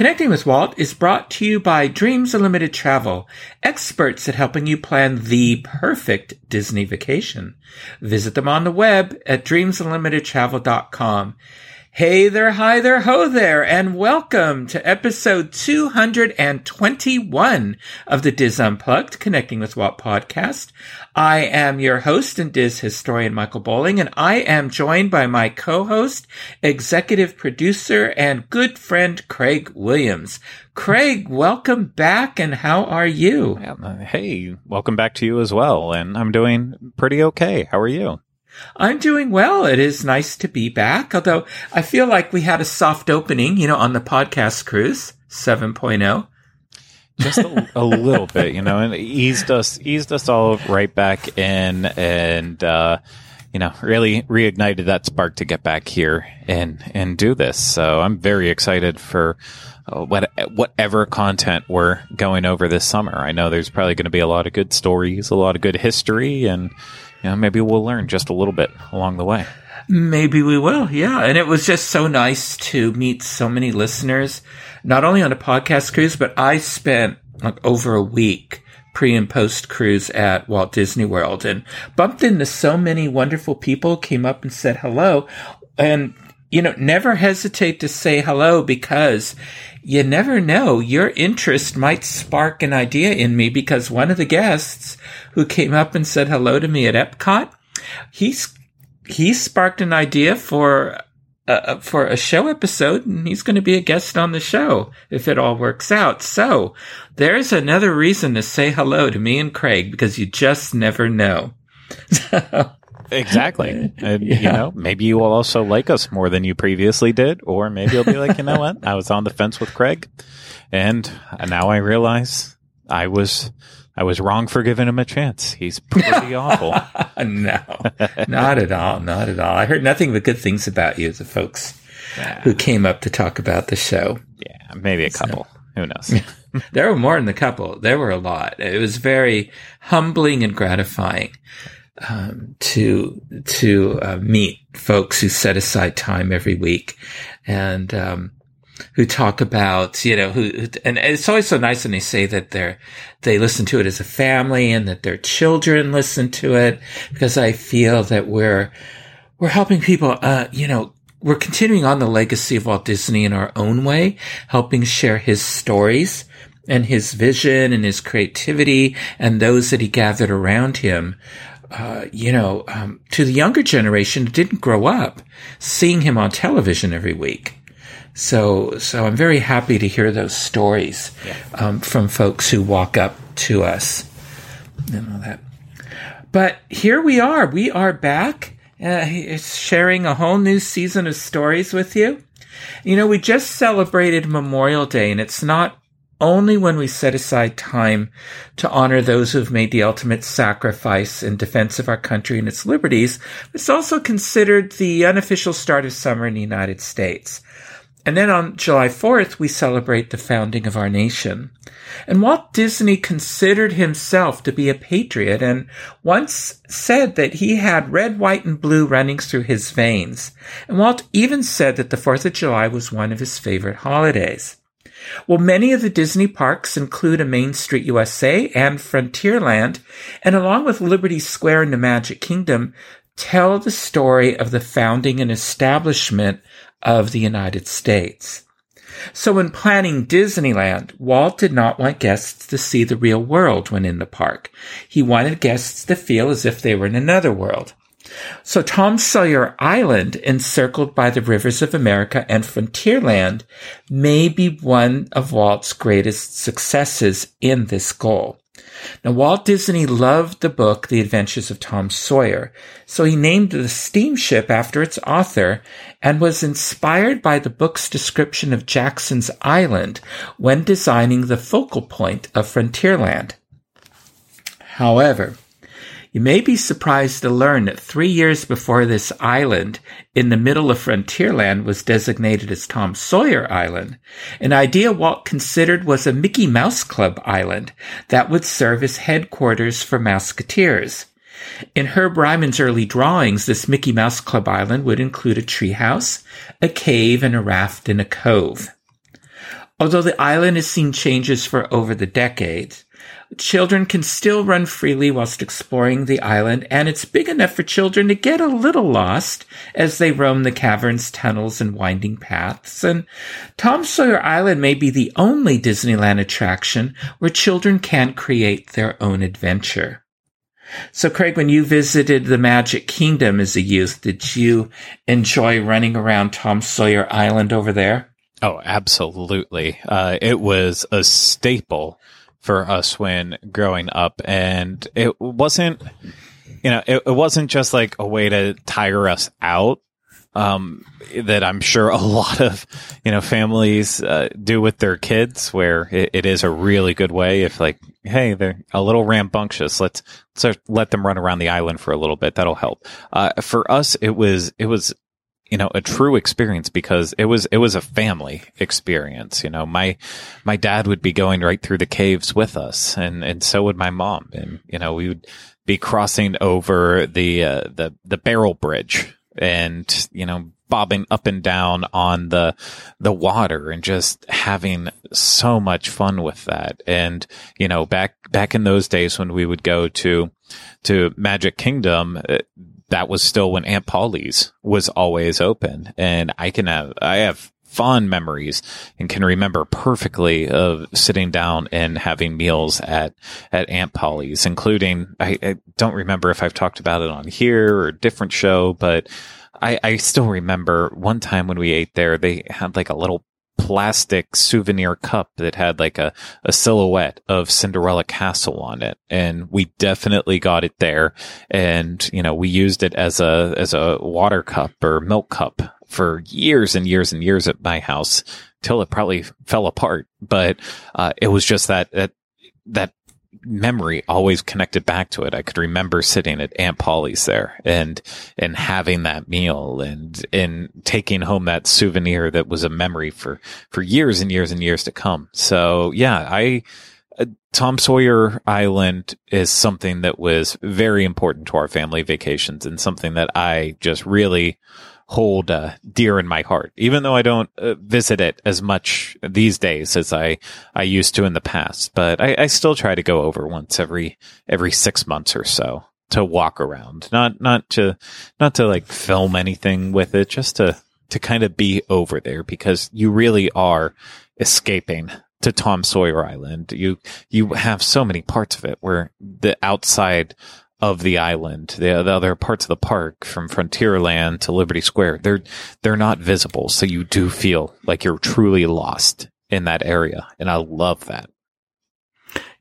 Connecting with Walt is brought to you by Dreams Unlimited Travel, experts at helping you plan the perfect Disney vacation. Visit them on the web at dreamsunlimitedtravel.com. Hey there, hi there, ho there, and welcome to episode 221 of the DIS Unplugged Connecting with Walt podcast. I am your host and DIS historian Michael Bowling, and I am joined by my co-host, executive producer, and good friend Craig Williams. Craig, welcome back, and how are you? Hey, welcome back to you as well, and I'm doing pretty okay. How are you? I'm doing well. It is nice to be back, although I feel like we had a soft opening, you know, on the podcast cruise 7.0. Just a, a little bit, you know, and eased us, eased us all right back in and, uh, you know, really reignited that spark to get back here and, and do this. So I'm very excited for uh, what, whatever content we're going over this summer. I know there's probably going to be a lot of good stories, a lot of good history and, know, maybe we'll learn just a little bit along the way. Maybe we will, yeah. And it was just so nice to meet so many listeners, not only on a podcast cruise, but I spent like over a week pre and post cruise at Walt Disney World and bumped into so many wonderful people, came up and said hello. And, you know, never hesitate to say hello because you never know. Your interest might spark an idea in me because one of the guests who came up and said hello to me at Epcot, he's, he sparked an idea for uh, for a show episode, and he's going to be a guest on the show if it all works out. So there's another reason to say hello to me and Craig because you just never know. Exactly. And, yeah. you know, maybe you will also like us more than you previously did, or maybe you'll be like, you know what? I was on the fence with Craig and now I realize I was, I was wrong for giving him a chance. He's pretty awful. no, not at all. Not at all. I heard nothing but good things about you, the folks yeah. who came up to talk about the show. Yeah, maybe a couple. So. Who knows? there were more than a couple. There were a lot. It was very humbling and gratifying um, to to uh, meet folks who set aside time every week and um, who talk about you know who and it's always so nice when they say that they're they listen to it as a family and that their children listen to it because I feel that we're we're helping people uh, you know we're continuing on the legacy of Walt Disney in our own way, helping share his stories and his vision and his creativity and those that he gathered around him uh, you know, um, to the younger generation didn't grow up seeing him on television every week. So, so I'm very happy to hear those stories yeah. um, from folks who walk up to us and all that. But here we are. We are back, uh, sharing a whole new season of stories with you. You know, we just celebrated Memorial Day, and it's not only when we set aside time to honor those who have made the ultimate sacrifice in defense of our country and its liberties. It's also considered the unofficial start of summer in the United States. And then on July 4th, we celebrate the founding of our nation. And Walt Disney considered himself to be a patriot and once said that he had red, white, and blue running through his veins. And Walt even said that the 4th of July was one of his favorite holidays. Well, many of the Disney parks include a Main Street USA and Frontierland, and along with Liberty Square in the Magic Kingdom, tell the story of the founding and establishment of the United States. So when planning Disneyland, Walt did not want guests to see the real world when in the park. He wanted guests to feel as if they were in another world. So Tom Sawyer Island, encircled by the rivers of America and Frontierland, may be one of Walt's greatest successes in this goal. Now, Walt Disney loved the book, The Adventures of Tom Sawyer, so he named the steamship after its author and was inspired by the book's description of Jackson's Island when designing the focal point of Frontierland. However, you may be surprised to learn that three years before this island in the middle of Frontierland was designated as Tom Sawyer Island, an idea Walt considered was a Mickey Mouse Club island that would serve as headquarters for Mouseketeers. In Herb Ryman's early drawings, this Mickey Mouse Club island would include a treehouse, a cave, and a raft in a cove. Although the island has seen changes for over the decades, Children can still run freely whilst exploring the island, and it's big enough for children to get a little lost as they roam the caverns, tunnels, and winding paths. And Tom Sawyer Island may be the only Disneyland attraction where children can create their own adventure. So, Craig, when you visited the Magic Kingdom as a youth, did you enjoy running around Tom Sawyer Island over there? Oh, absolutely. Uh, it was a staple for us when growing up. And it wasn't, you know, it, it wasn't just like a way to tire us out. Um, that I'm sure a lot of, you know, families, uh, do with their kids where it, it is a really good way if like, Hey, they're a little rambunctious. Let's, let's let them run around the island for a little bit. That'll help. Uh, for us, it was, it was you know a true experience because it was it was a family experience you know my my dad would be going right through the caves with us and and so would my mom and you know we would be crossing over the uh, the the barrel bridge and you know bobbing up and down on the the water and just having so much fun with that and you know back back in those days when we would go to to Magic Kingdom uh, that was still when Aunt Polly's was always open. And I can have, I have fond memories and can remember perfectly of sitting down and having meals at, at Aunt Polly's, including, I, I don't remember if I've talked about it on here or a different show, but I, I still remember one time when we ate there, they had like a little plastic souvenir cup that had like a, a silhouette of Cinderella Castle on it. And we definitely got it there. And, you know, we used it as a, as a water cup or milk cup for years and years and years at my house till it probably fell apart. But, uh, it was just that, that, that memory always connected back to it. I could remember sitting at Aunt Polly's there and, and having that meal and, and taking home that souvenir that was a memory for, for years and years and years to come. So yeah, I, uh, Tom Sawyer Island is something that was very important to our family vacations and something that I just really hold uh, dear in my heart, even though I don't uh, visit it as much these days as I, I used to in the past. But I, I still try to go over once every every six months or so to walk around, not not to not to like film anything with it, just to to kind of be over there because you really are escaping to Tom Sawyer Island. You you have so many parts of it where the outside of the island, the, the, other parts of the park from Frontierland to Liberty Square, they're they're not visible, so you do feel like you're truly lost in that area, and I love that.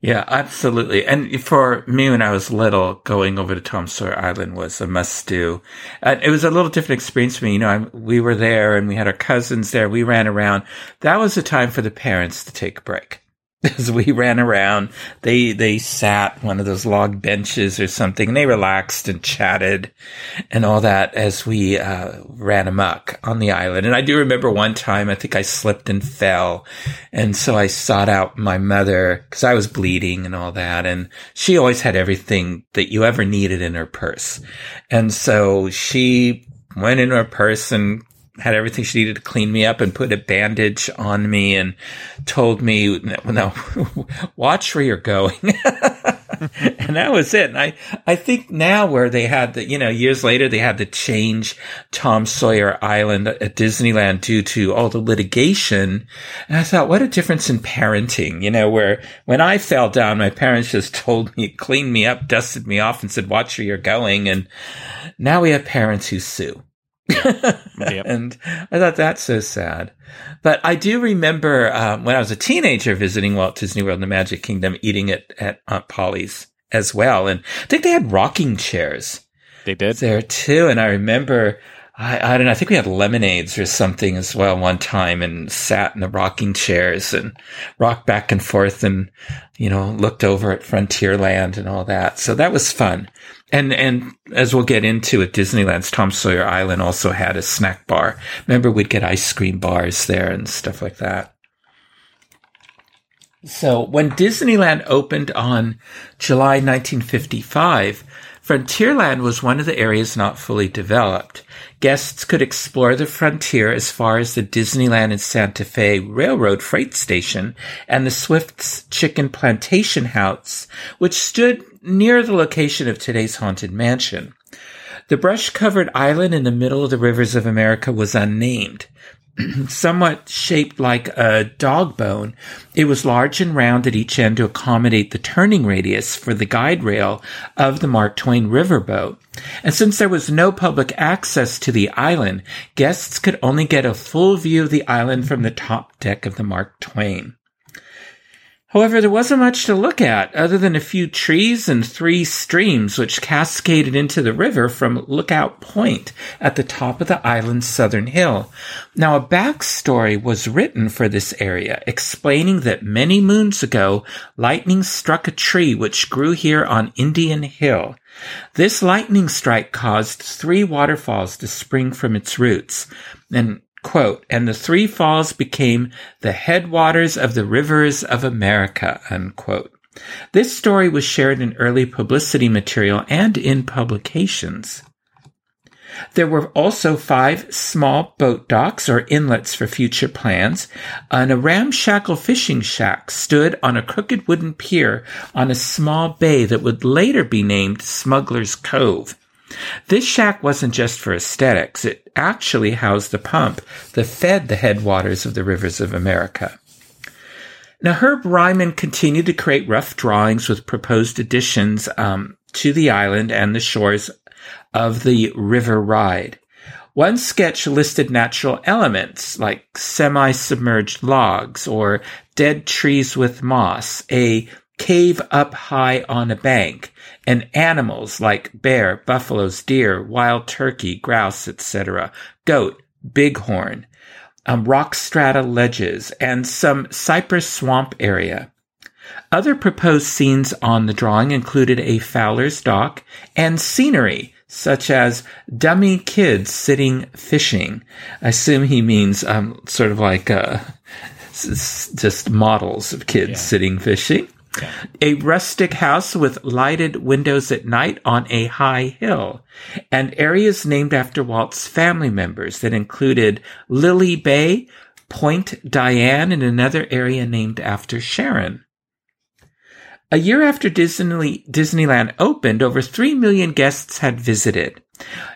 Yeah, absolutely. And for me, when I was little, going over to Tom Sawyer Island was a must do. And it was a little different experience for me. You know, I, we were there and we had our cousins there. We ran around. That was a time for the parents to take a break. as we ran around, they they sat one of those log benches or something, and they relaxed and chatted and all that as we uh, ran amuck on the island. And I do remember one time, I think I slipped and fell, and so I sought out my mother because I was bleeding and all that, and she always had everything that you ever needed in her purse, and so she went in her purse and had everything she needed to clean me up and put a bandage on me and told me, no, watch where you're going. and that was it. And I, I think now where they had the, you know, years later, they had to change Tom Sawyer Island at Disneyland due to all the litigation. And I thought, what a difference in parenting, you know, where when I fell down, my parents just told me, cleaned me up, dusted me off and said, watch where you're going. And now we have parents who sue yep. and I thought that's so sad. But I do remember um, when I was a teenager visiting Walt Disney World and the Magic Kingdom, eating it at Aunt Polly's as well. And I think they had rocking chairs. They did there too. And I remember I, I don't know. I think we had lemonades or something as well one time and sat in the rocking chairs and rocked back and forth and, you know, looked over at Frontierland and all that. So that was fun. And, and as we'll get into at Disneyland's Tom Sawyer Island also had a snack bar. Remember we'd get ice cream bars there and stuff like that. So when Disneyland opened on July 1955, Frontierland was one of the areas not fully developed. Guests could explore the frontier as far as the Disneyland and Santa Fe Railroad freight station and the Swift's Chicken Plantation House, which stood near the location of today's Haunted Mansion. The brush covered island in the middle of the rivers of America was unnamed. Somewhat shaped like a dog bone. It was large and round at each end to accommodate the turning radius for the guide rail of the Mark Twain riverboat. And since there was no public access to the island, guests could only get a full view of the island from the top deck of the Mark Twain. However, there wasn't much to look at other than a few trees and three streams which cascaded into the river from Lookout Point at the top of the island's southern hill. Now, a backstory was written for this area explaining that many moons ago, lightning struck a tree which grew here on Indian Hill. This lightning strike caused three waterfalls to spring from its roots. And Quote, and the three falls became the headwaters of the rivers of America, unquote. This story was shared in early publicity material and in publications. There were also five small boat docks or inlets for future plans, and a ramshackle fishing shack stood on a crooked wooden pier on a small bay that would later be named Smuggler's Cove. This shack wasn't just for aesthetics. It actually housed the pump that fed the headwaters of the rivers of America. Now, Herb Ryman continued to create rough drawings with proposed additions um, to the island and the shores of the River Ride. One sketch listed natural elements like semi-submerged logs or dead trees with moss, a cave up high on a bank, and animals like bear, buffaloes, deer, wild turkey, grouse, etc., goat, bighorn, um, rock strata ledges, and some cypress swamp area. Other proposed scenes on the drawing included a Fowler's dock and scenery, such as dummy kids sitting fishing. I assume he means um, sort of like uh, just models of kids yeah. sitting fishing. A rustic house with lighted windows at night on a high hill, and areas named after Walt's family members that included Lily Bay, Point Diane, and another area named after Sharon. A year after Disney, Disneyland opened, over 3 million guests had visited.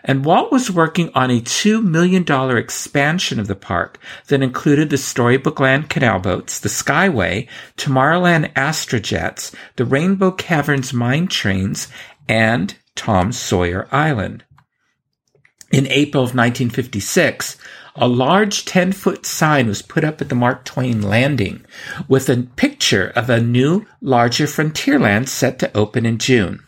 And Walt was working on a $2 million expansion of the park that included the Storybook Land canal boats, the Skyway, Tomorrowland Astrojets, the Rainbow Caverns mine trains, and Tom Sawyer Island. In April of 1956, a large 10 foot sign was put up at the Mark Twain landing with a picture of a new, larger Frontierland set to open in June.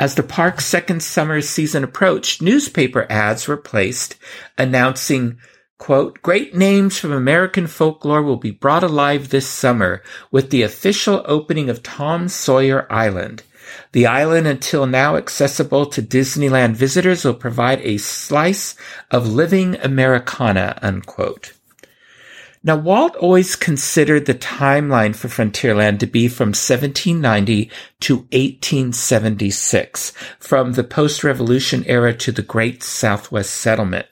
As the park's second summer season approached, newspaper ads were placed announcing, quote, great names from American folklore will be brought alive this summer with the official opening of Tom Sawyer Island. The island, until now accessible to Disneyland visitors, will provide a slice of living Americana, unquote. Now, Walt always considered the timeline for Frontierland to be from 1790 to 1876, from the post-revolution era to the Great Southwest Settlement.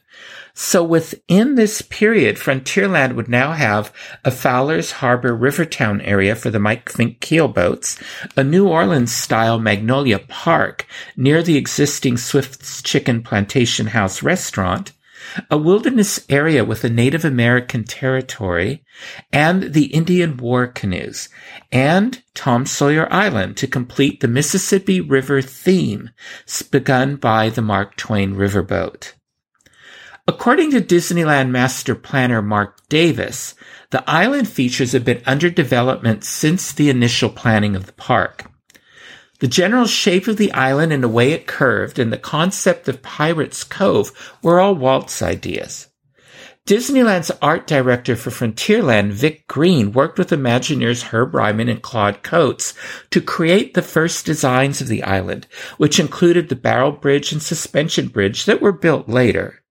So within this period, Frontierland would now have a Fowler's Harbor Rivertown area for the Mike Fink keelboats, a New Orleans style Magnolia Park near the existing Swift's Chicken Plantation House restaurant, a wilderness area with a Native American territory and the Indian War canoes, and Tom Sawyer Island to complete the Mississippi River theme begun by the Mark Twain riverboat. According to Disneyland master planner Marc Davis, the island features have been under development since the initial planning of the park. The general shape of the island and the way it curved and the concept of Pirates Cove were all Walt's ideas. Disneyland's art director for Frontierland, Vic Greene, worked with Imagineers Herb Ryman and Claude Coats to create the first designs of the island, which included the barrel bridge and suspension bridge that were built later.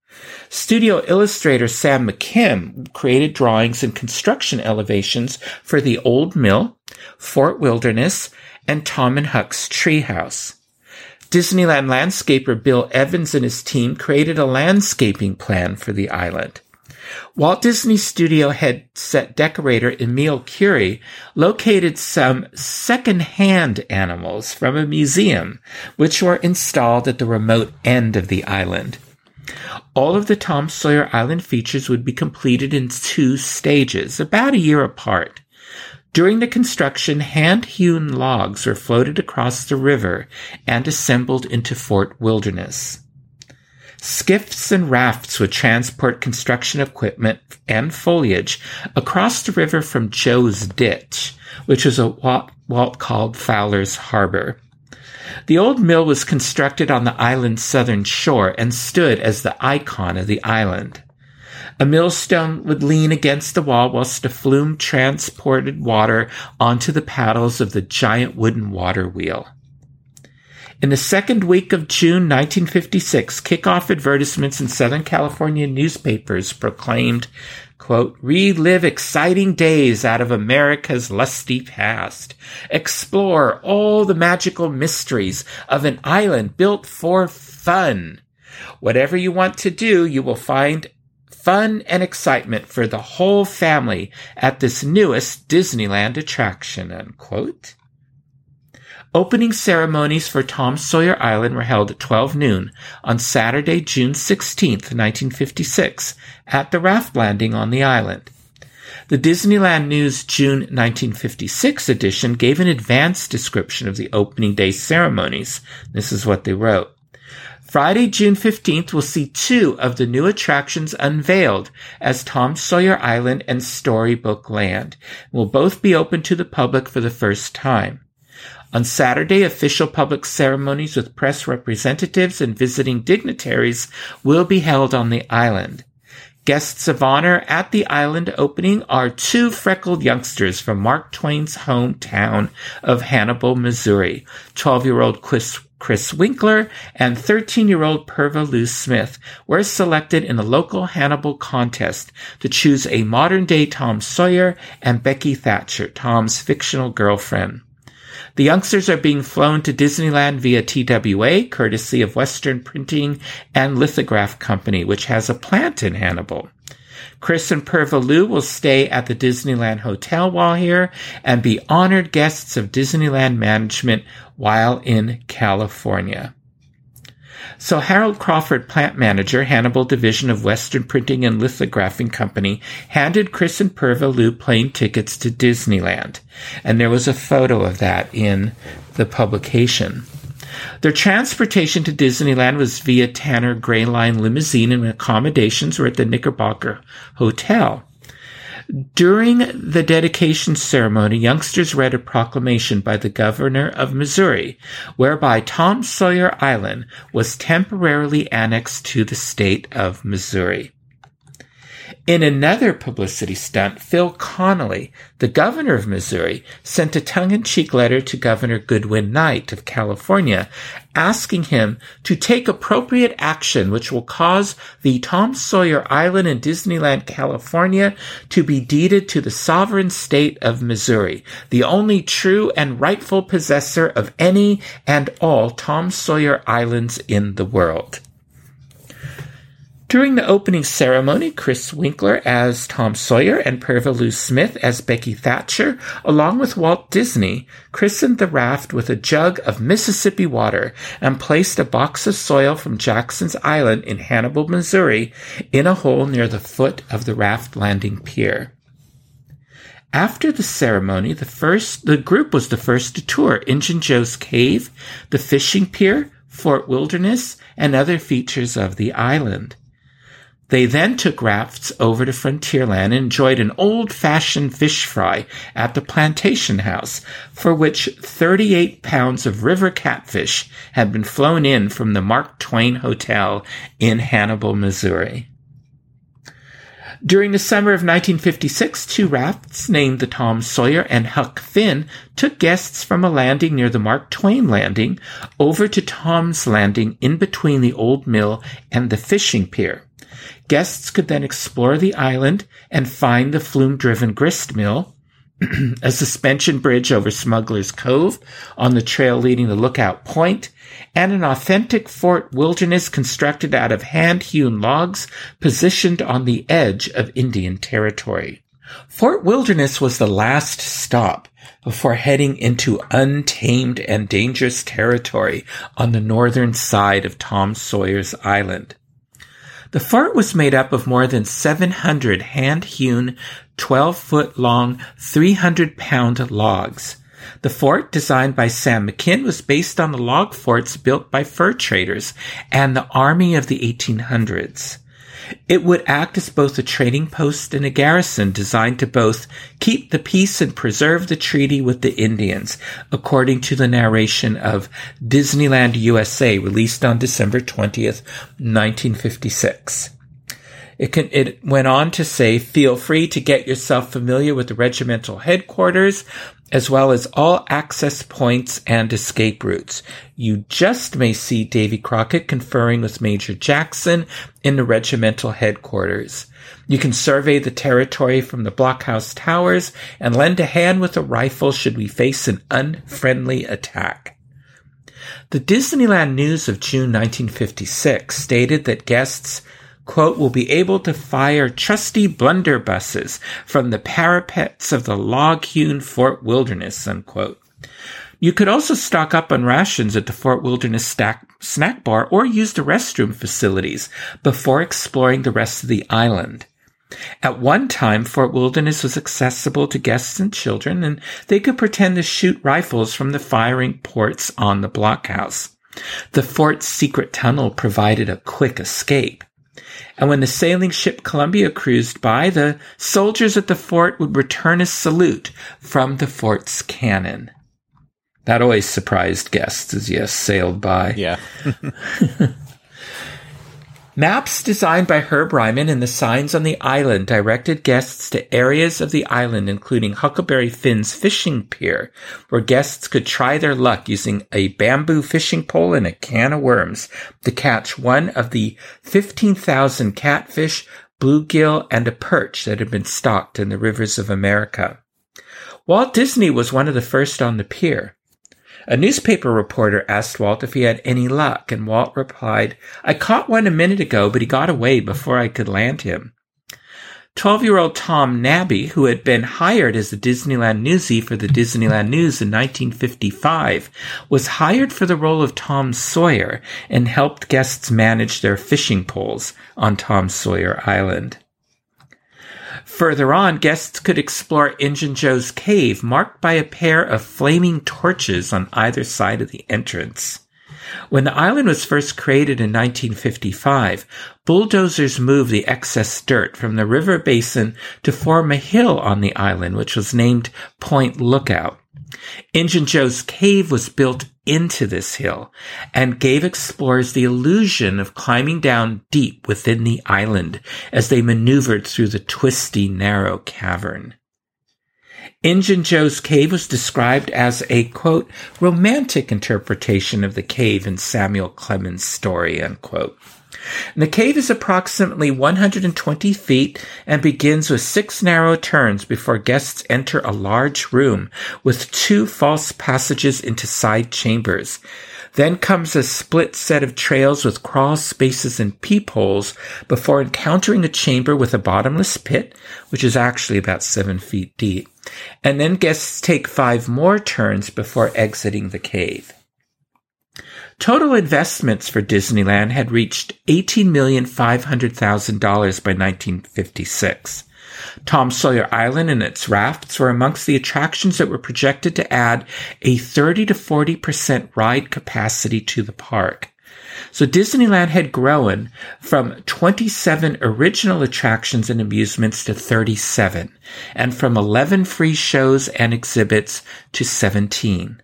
Studio illustrator Sam McKim created drawings and construction elevations for the Old Mill, Fort Wilderness, and Tom and Huck's Treehouse. Disneyland landscaper Bill Evans and his team created a landscaping plan for the island. Walt Disney Studio head set decorator Emile Kuri located some second-hand animals from a museum, which were installed at the remote end of the island. All of the Tom Sawyer Island features would be completed in two stages, about a year apart. During the construction, hand-hewn logs were floated across the river and assembled into Fort Wilderness. Skiffs and rafts would transport construction equipment and foliage across the river from Joe's Ditch, which was a what Walt called Fowler's Harbor. The old mill was constructed on the island's southern shore and stood as the icon of the island. A millstone would lean against the wall whilst a flume transported water onto the paddles of the giant wooden water wheel. In the second week of June 1956, kickoff advertisements in Southern California newspapers proclaimed, quote, relive exciting days out of America's lusty past. Explore all the magical mysteries of an island built for fun. Whatever you want to do, you will find fun and excitement for the whole family at this newest Disneyland attraction, unquote. Opening ceremonies for Tom Sawyer Island were held at 12 noon on Saturday, June 16, 1956, at the raft landing on the island. The Disneyland News June 1956 edition gave an advanced description of the opening day ceremonies. This is what they wrote. Friday, June 15th will see two of the new attractions unveiled as Tom Sawyer Island and Storybook Land. Will both be open to the public for the first time. On Saturday, official public ceremonies with press representatives and visiting dignitaries will be held on the island. Guests of honor at the island opening are two freckled youngsters from Mark Twain's hometown of Hannibal, Missouri, 12-year-old Chris, Chris Winkler and 13-year-old Perva Lou Smith were selected in a local Hannibal contest to choose a modern-day Tom Sawyer and Becky Thatcher, Tom's fictional girlfriend. The youngsters are being flown to Disneyland via TWA, courtesy of Western Printing and Lithograph Company, which has a plant in Hannibal. Chris and Perva Lou will stay at the Disneyland Hotel while here and be honored guests of Disneyland management while in California. So Harold Crawford, plant manager, Hannibal Division of Western Printing and Lithographing Company, handed Chris and Perva Lou plane tickets to Disneyland. And there was a photo of that in the publication. Their transportation to Disneyland was via Tanner Gray Line limousine and accommodations were at the Knickerbocker Hotel. During the dedication ceremony, youngsters read a proclamation by the governor of Missouri, whereby Tom Sawyer Island was temporarily annexed to the state of Missouri. In another publicity stunt, Phil Donnelly, the governor of Missouri, sent a tongue-in-cheek letter to Governor Goodwin Knight of California asking him to take appropriate action which will cause the Tom Sawyer Island in Disneyland, California to be deeded to the sovereign state of Missouri, the only true and rightful possessor of any and all Tom Sawyer Islands in the world. During the opening ceremony, Chris Winkler as Tom Sawyer and Perva Lou Smith as Becky Thatcher, along with Walt Disney, christened the raft with a jug of Mississippi water and placed a box of soil from Jackson's Island in Hannibal, Missouri, in a hole near the foot of the raft landing pier. After the ceremony, the first the group was the first to tour Injun Joe's Cave, the fishing pier, Fort Wilderness, and other features of the island. They then took rafts over to Frontierland and enjoyed an old fashioned fish fry at the plantation house, for which 38 pounds of river catfish had been flown in from the Mark Twain Hotel in Hannibal, Missouri. During the summer of 1956, two rafts named the Tom Sawyer and Huck Finn took guests from a landing near the Mark Twain landing over to Tom's landing in between the old mill and the fishing pier. Guests could then explore the island and find the flume driven grist mill, a suspension bridge over Smuggler's Cove on the trail leading to Lookout Point, and an authentic fort wilderness constructed out of hand hewn logs positioned on the edge of Indian territory. Fort Wilderness was the last stop before heading into untamed and dangerous territory on the northern side of Tom Sawyer's Island. The fort was made up of more than 700 hand-hewn, 12-foot long, 300-pound logs. The fort, designed by Sam McKim, was based on the log forts built by fur traders and the army of the 1800s. It would act as both a trading post and a garrison designed to both keep the peace and preserve the treaty with the Indians, according to the narration of Disneyland USA, released on December 20th, 1956. It, can, it went on to say, feel free to get yourself familiar with the regimental headquarters, as well as all access points and escape routes. You just may see Davy Crockett conferring with Major Jackson in the regimental headquarters. You can survey the territory from the blockhouse towers and lend a hand with a rifle should we face an unfriendly attack. The Disneyland News of June 1956 stated that guests quote, will be able to fire trusty blunderbusses from the parapets of the log-hewn Fort Wilderness, unquote. You could also stock up on rations at the Fort Wilderness stack, snack bar or use the restroom facilities before exploring the rest of the island. At one time, Fort Wilderness was accessible to guests and children, and they could pretend to shoot rifles from the firing ports on the blockhouse. The fort's secret tunnel provided a quick escape. And when the sailing ship Columbia cruised by, the soldiers at the fort would return a salute from the fort's cannon. That always surprised guests as you sailed by. Yeah. Maps designed by Herb Ryman and the signs on the island directed guests to areas of the island, including Huckleberry Finn's fishing pier, where guests could try their luck using a bamboo fishing pole and a can of worms to catch one of the 15,000 catfish, bluegill, and a perch that had been stocked in the rivers of America. Walt Disney was one of the first on the pier. A newspaper reporter asked Walt if he had any luck, and Walt replied, I caught one a minute ago, but he got away before I could land him. 12 year old Tom Nabbe, who had been hired as a Disneyland newsie for the Disneyland News in 1955, was hired for the role of Tom Sawyer and helped guests manage their fishing poles on Tom Sawyer Island. Further on, guests could explore Injun Joe's cave, marked by a pair of flaming torches on either side of the entrance. When the island was first created in 1955, bulldozers moved the excess dirt from the river basin to form a hill on the island, which was named Point Lookout. Injun Joe's cave was built into this hill and gave explorers the illusion of climbing down deep within the island as they maneuvered through the twisty, narrow cavern. Injun Joe's cave was described as a quote, romantic interpretation of the cave in Samuel Clemens' story, unquote. And the cave is approximately 120 feet and begins with six narrow turns before guests enter a large room with two false passages into side chambers. Then comes a split set of trails with crawl spaces and peepholes before encountering a chamber with a bottomless pit, which is actually about seven feet deep. And then guests take five more turns before exiting the cave. Total investments for Disneyland had reached $18,500,000 by 1956. Tom Sawyer Island and its rafts were amongst the attractions that were projected to add a 30 to 40% ride capacity to the park. So Disneyland had grown from 27 original attractions and amusements to 37, and from 11 free shows and exhibits to 17.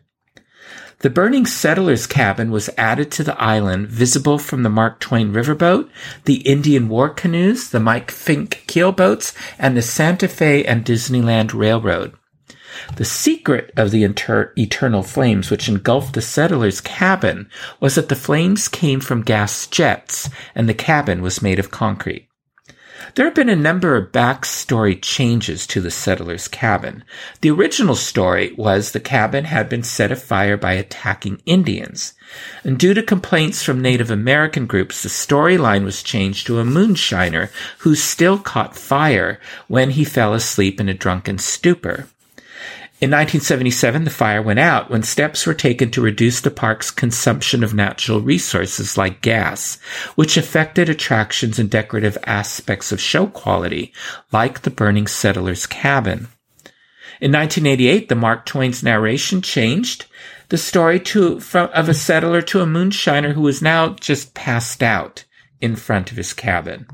The burning settler's cabin was added to the island, visible from the Mark Twain riverboat, the Indian war canoes, the Mike Fink keelboats, and the Santa Fe and Disneyland Railroad. The secret of the inter- eternal flames which engulfed the settler's cabin was that the flames came from gas jets and the cabin was made of concrete. There have been a number of backstory changes to the settler's cabin. The original story was the cabin had been set afire by attacking Indians. And due to complaints from Native American groups, the storyline was changed to a moonshiner who still caught fire when he fell asleep in a drunken stupor. In 1977, the fire went out when steps were taken to reduce the park's consumption of natural resources like gas, which affected attractions and decorative aspects of show quality, like the burning settler's cabin. In 1988, the Mark Twain's narration changed the story to, from, of a settler to a moonshiner who was now just passed out in front of his cabin.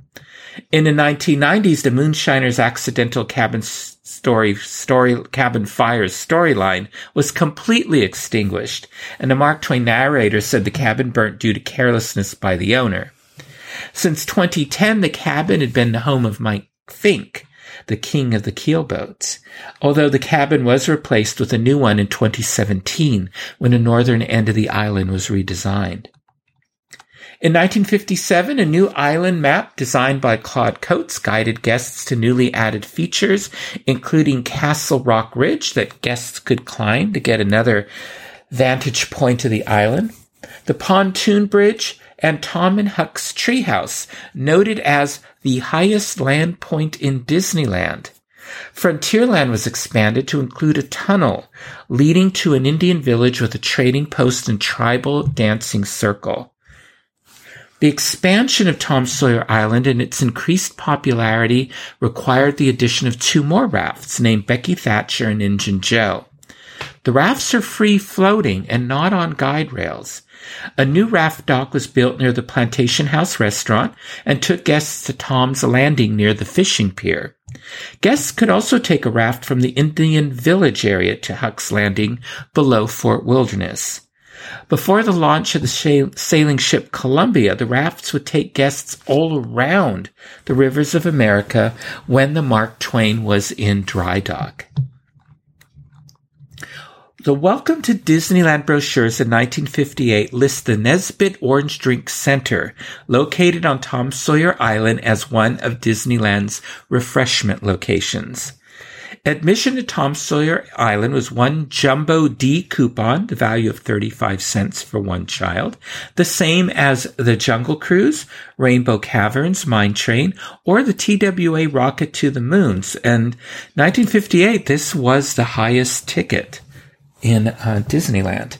In the 1990s, the moonshiner's accidental cabin story, story, cabin fires storyline was completely extinguished, and the Mark Twain narrator said the cabin burnt due to carelessness by the owner. Since 2010, the cabin had been the home of Mike Fink, the king of the keelboats, although the cabin was replaced with a new one in 2017 when the northern end of the island was redesigned. In 1957, a new island map designed by Claude Coats guided guests to newly added features, including Castle Rock Ridge that guests could climb to get another vantage point of the island, the pontoon bridge, and Tom and Huck's treehouse, noted as the highest land point in Disneyland. Frontierland was expanded to include a tunnel leading to an Indian village with a trading post and tribal dancing circle. The expansion of Tom Sawyer Island and its increased popularity required the addition of two more rafts named Becky Thatcher and Injun Joe. The rafts are free floating and not on guide rails. A new raft dock was built near the Plantation House restaurant and took guests to Tom's Landing near the fishing pier. Guests could also take a raft from the Indian Village area to Huck's Landing below Fort Wilderness. Before the launch of the sailing ship Columbia, the rafts would take guests all around the rivers of America when the Mark Twain was in dry dock. The Welcome to Disneyland brochures in 1958 list the Nesbitt Orange Drink Center, located on Tom Sawyer Island, as one of Disneyland's refreshment locations. Admission to Tom Sawyer Island was one Jumbo D coupon, the value of 35 cents for one child, the same as the Jungle Cruise, Rainbow Caverns, Mine Train, or the TWA Rocket to the Moons. And 1958, this was the highest ticket in uh, Disneyland.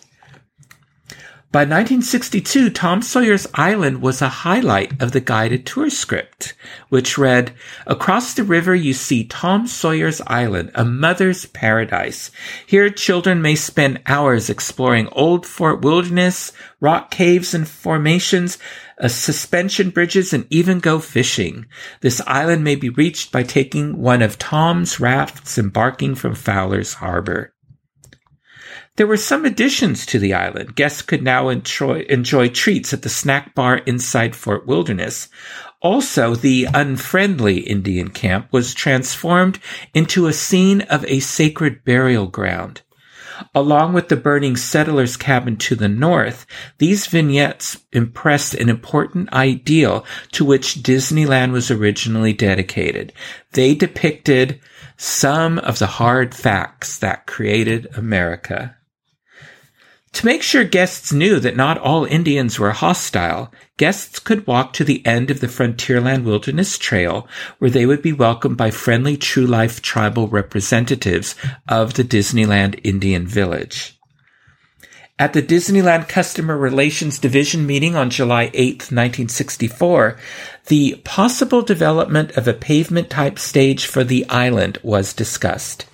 By 1962, Tom Sawyer's Island was a highlight of the guided tour script, which read, Across the river you see Tom Sawyer's Island, a mother's paradise. Here children may spend hours exploring old Fort Wilderness, rock caves and formations, uh, suspension bridges, and even go fishing. This island may be reached by taking one of Tom's rafts embarking from Fowler's Harbor. There were some additions to the island. Guests could now enjoy, enjoy treats at the snack bar inside Fort Wilderness. Also, the unfriendly Indian camp was transformed into a scene of a sacred burial ground. Along with the burning settler's cabin to the north, these vignettes impressed an important ideal to which Disneyland was originally dedicated. They depicted some of the hard facts that created America. To make sure guests knew that not all Indians were hostile, guests could walk to the end of the Frontierland Wilderness Trail, where they would be welcomed by friendly true life tribal representatives of the Disneyland Indian Village. At the Disneyland Customer Relations Division meeting on July 8, 1964, the possible development of a pavement type stage for the island was discussed.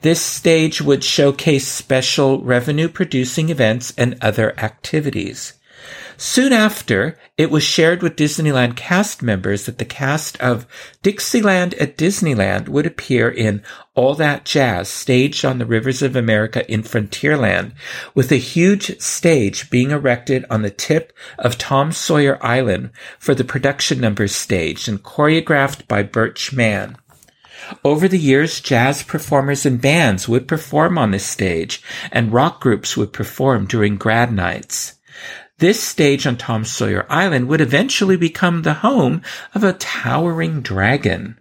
This stage would showcase special revenue producing events and other activities. Soon after, it was shared with Disneyland cast members that the cast of Dixieland at Disneyland would appear in All That Jazz, staged on the rivers of America in Frontierland, with a huge stage being erected on the tip of Tom Sawyer Island for the production numbers staged and choreographed by Birch Mann. Over the years, jazz performers and bands would perform on this stage, and rock groups would perform during grad nights. This stage on Tom Sawyer Island would eventually become the home of a towering dragon.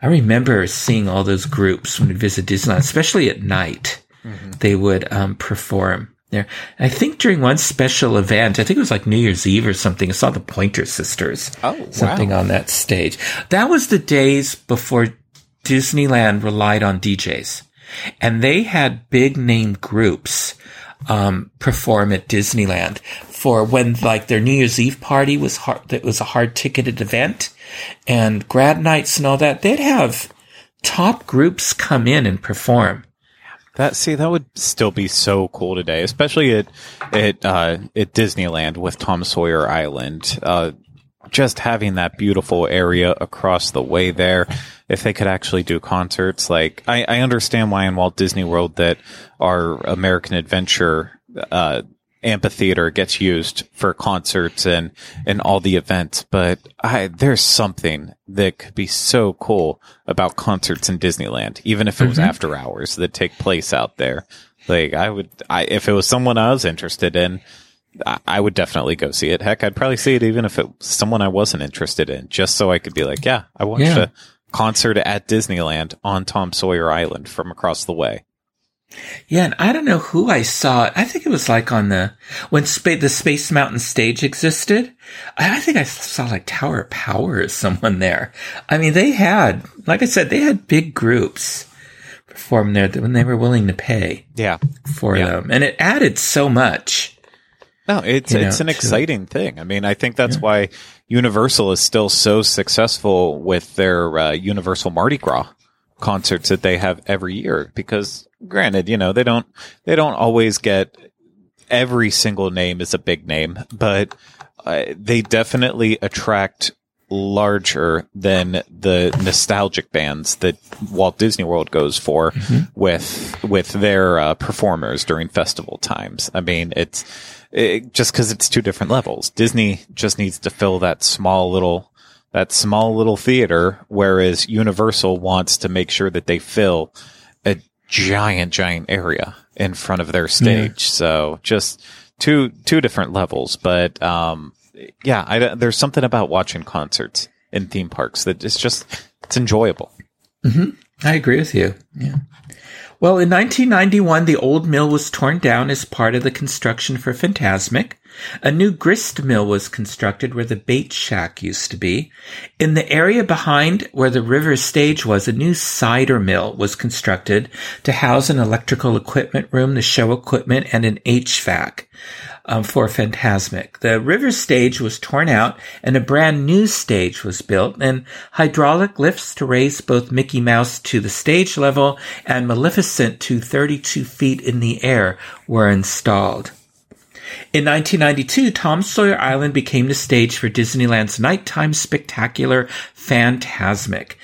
I remember seeing all those groups when we visit Disneyland, especially at night. Mm-hmm. They would um, perform there. I think during one special event, I think it was like New Year's Eve or something, I saw the Pointer Sisters. Oh, something wow. on that stage. That was the days before Disneyland relied on DJs, and they had big name groups um, perform at Disneyland for when like their New Year's Eve party was hard. That was a hard ticketed event, and grad nights and all that. They'd have top groups come in and perform. That see that would still be so cool today, especially at at uh, at Disneyland with Tom Sawyer Island. Uh, just having that beautiful area across the way there. If they could actually do concerts, like I, I understand why in Walt Disney World that our American Adventure uh, amphitheater gets used for concerts and and all the events, but I there's something that could be so cool about concerts in Disneyland, even if it was mm-hmm. after hours that take place out there. Like I would, I if it was someone I was interested in, I would definitely go see it. Heck, I'd probably see it even if it was someone I wasn't interested in, just so I could be like, yeah, I watched yeah. a concert at Disneyland on Tom Sawyer Island from across the way. Yeah, and I don't know who I saw. I think it was like on the when Sp- the Space Mountain stage existed. I think I saw like Tower of Power or someone there. I mean, they had, like I said, they had big groups perform there when they were willing to pay. Yeah, for yeah. them, and it added so much. No, it's you it's know, an exciting thing. I mean, I think that's yeah. why Universal is still so successful with their uh, Universal Mardi Gras concerts that they have every year. Because, granted, you know they don't they don't always get every single name is a big name, but uh, they definitely attract larger than the nostalgic bands that Walt Disney World goes for mm-hmm. with with their uh, performers during festival times. I mean, it's it, just because it's two different levels. Disney just needs to fill that small little that small little theater, whereas Universal wants to make sure that they fill a giant, giant area in front of their stage. Yeah. So just two two different levels, but um, yeah, I, there's something about watching concerts in theme parks that it's just it's enjoyable. Mm-hmm. I agree with you. Yeah. Well, in 1991, the old mill was torn down as part of the construction for Fantasmic. A new grist mill was constructed where the bait shack used to be. In the area behind where the river stage was, a new cider mill was constructed to house an electrical equipment room, the show equipment, and an HVAC um, for Fantasmic. The river stage was torn out and a brand new stage was built and hydraulic lifts to raise both Mickey Mouse to the stage level and Maleficent to 32 feet in the air were installed. In 1992, Tom Sawyer Island became the stage for Disneyland's nighttime spectacular Fantasmic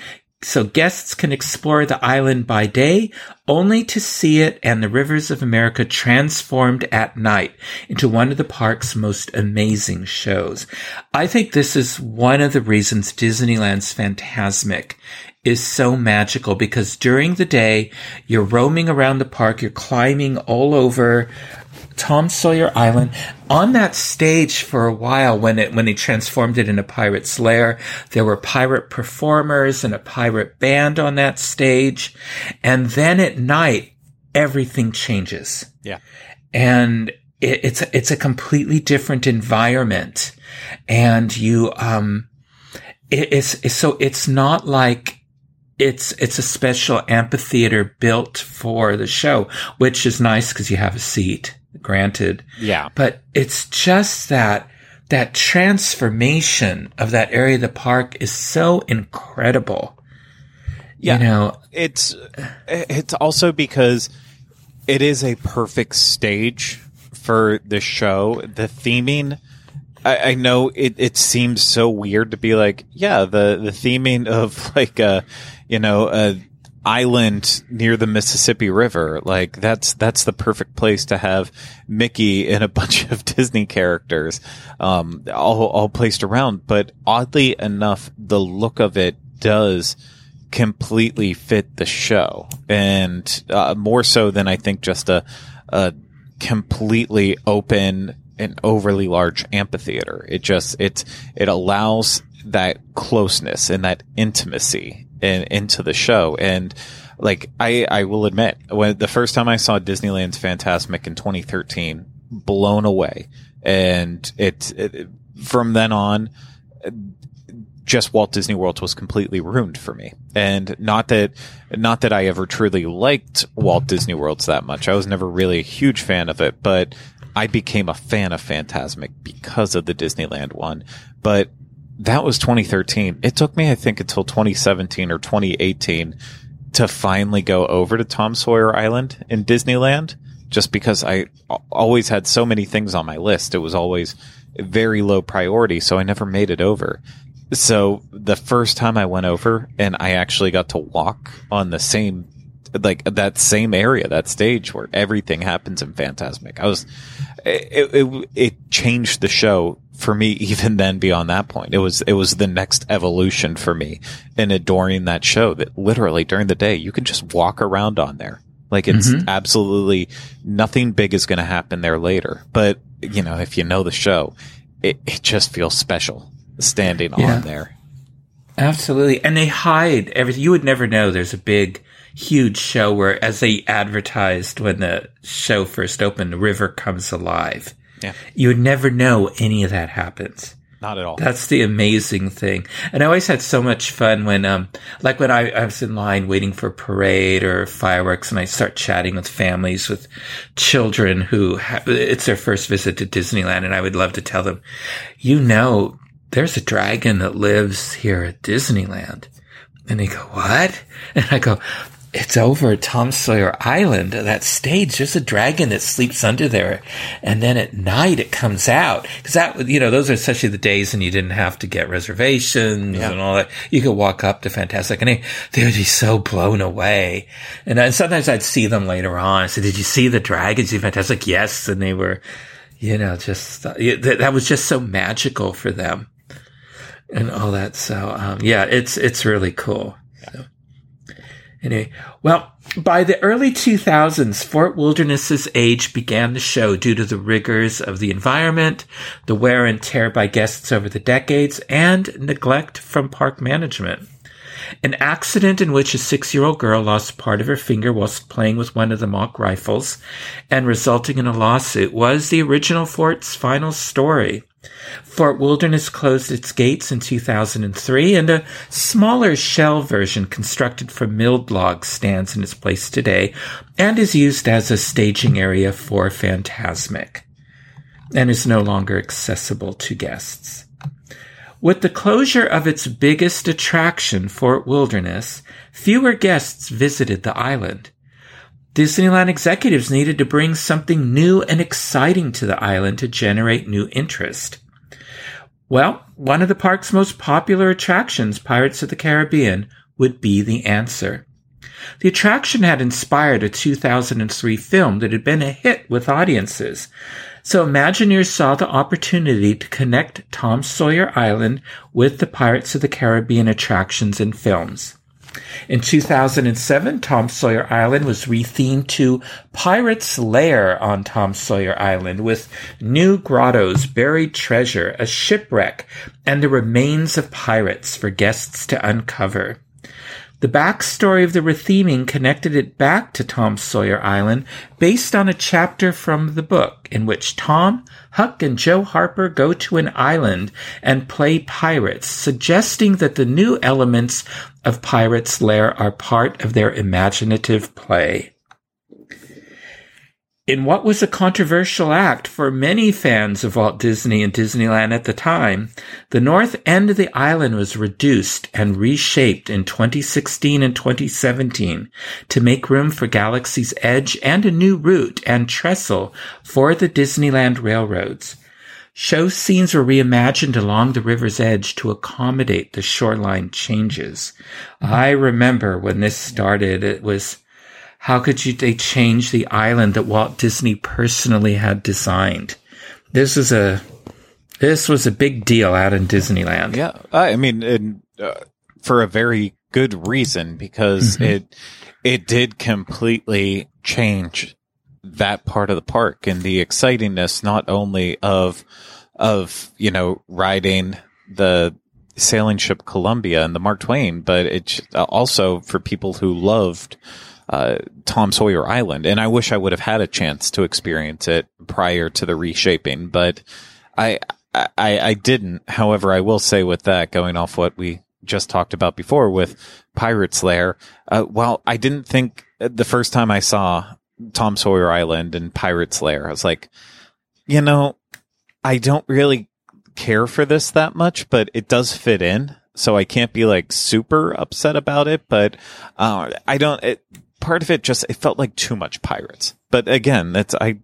so guests can explore the island by day only to see it and the rivers of America transformed at night into one of the park's most amazing shows. I think this is one of the reasons Disneyland's Fantasmic is so magical because during the day, you're roaming around the park, you're climbing all over Tom Sawyer Island on that stage for a while when it when he transformed it into Pirate's Lair. There were pirate performers and a pirate band on that stage, and then at night everything changes. Yeah, and it, it's a, it's a completely different environment, and you um, it, it's, it's so it's not like it's it's a special amphitheater built for the show, which is nice because you have a seat granted. Yeah. But it's just that that transformation of that area of the park is so incredible. Yeah. You know, it's it's also because it is a perfect stage for the show, the theming. I, I know it, it seems so weird to be like, yeah, the, the theming of like a, you know, a island near the Mississippi River. Like that's that's the perfect place to have Mickey and a bunch of Disney characters, um, all all placed around. But oddly enough, the look of it does completely fit the show, and uh, more so than I think just a a completely open and overly large amphitheater. It just it's it allows that closeness and that intimacy in, into the show. And like, I, I will admit, when the first time I saw Disneyland's Fantasmic in 2013, blown away. And it, it from then on, just Walt Disney World was completely ruined for me. And not that, not that I ever truly liked Walt Disney Worlds that much. I was never really a huge fan of it, but I became a fan of Fantasmic because of the Disneyland one. But that was 2013. It took me, I think, until 2017 or 2018 to finally go over to Tom Sawyer Island in Disneyland just because I always had so many things on my list. It was always very low priority, so I never made it over. So the first time I went over and I actually got to walk on the same like that same area, that stage where everything happens in Fantasmic. I was, it, it, it changed the show for me even then beyond that point. It was, it was the next evolution for me in adoring that show that literally during the day you can just walk around on there. Like it's mm-hmm. absolutely nothing big is going to happen there later. But, you know, if you know the show, it, it just feels special standing yeah. on there. Absolutely. And they hide everything. You would never know there's a big, huge show where, as they advertised when the show first opened, the river comes alive. Yeah. You would never know any of that happens. Not at all. That's the amazing thing. And I always had so much fun when, um, like when I, I was in line waiting for a parade or fireworks and I start chatting with families with children who ha- it's their first visit to Disneyland. And I would love to tell them, you know, there's a dragon that lives here at Disneyland. And they go, what? And I go, it's over at Tom Sawyer Island, that stage. There's a dragon that sleeps under there. And then at night it comes out. Cause that, you know, those are especially the days when you didn't have to get reservations yeah. and all that. You could walk up to Fantasmic. and they, would be so blown away. And, and sometimes I'd see them later on. I said, did you see the dragons? You Fantasmic? Yes. And they were, you know, just, that, that was just so magical for them and all that. So, um, yeah, it's, it's really cool. So. Anyway, well, by the early 2000s, Fort Wilderness's age began to show due to the rigors of the environment, the wear and tear by guests over the decades, and neglect from park management. An accident in which a six year old girl lost part of her finger whilst playing with one of the mock rifles and resulting in a lawsuit was the original fort's final story. Fort Wilderness closed its gates in 2003, and a smaller shell version constructed from milled logs stands in its place today and is used as a staging area for Fantasmic and is no longer accessible to guests. With the closure of its biggest attraction, Fort Wilderness, fewer guests visited the island. Disneyland executives needed to bring something new and exciting to the island to generate new interest. Well, one of the park's most popular attractions, Pirates of the Caribbean, would be the answer. The attraction had inspired a 2003 film that had been a hit with audiences. So Imagineers saw the opportunity to connect Tom Sawyer Island with the Pirates of the Caribbean attractions and films. In 2007, Tom Sawyer Island was rethemed to Pirate's Lair on Tom Sawyer Island with new grottos, buried treasure, a shipwreck, and the remains of pirates for guests to uncover. The backstory of the retheming connected it back to Tom Sawyer Island based on a chapter from the book in which Tom, Huck, and Joe Harper go to an island and play pirates, suggesting that the new elements of Pirate's Lair are part of their imaginative play. In what was a controversial act for many fans of Walt Disney and Disneyland at the time, the north end of the island was reduced and reshaped in 2016 and 2017 to make room for Galaxy's Edge and a new route and trestle for the Disneyland railroads. Show scenes were reimagined along the river's edge to accommodate the shoreline changes. I remember when this started, it was how could you they change the island that Walt Disney personally had designed? This is a this was a big deal out in Disneyland. Yeah, I mean, and, uh, for a very good reason because mm-hmm. it it did completely change that part of the park and the excitingness not only of of you know riding the sailing ship Columbia and the Mark Twain, but it's also for people who loved uh, Tom Sawyer Island, and I wish I would have had a chance to experience it prior to the reshaping, but I, I, I didn't. However, I will say with that, going off what we just talked about before with Pirates Lair, uh, well, I didn't think the first time I saw Tom Sawyer Island and Pirates Lair, I was like, you know, I don't really care for this that much, but it does fit in. So I can't be like super upset about it, but uh, I don't. It, part of it just it felt like too much pirates. But again, that's I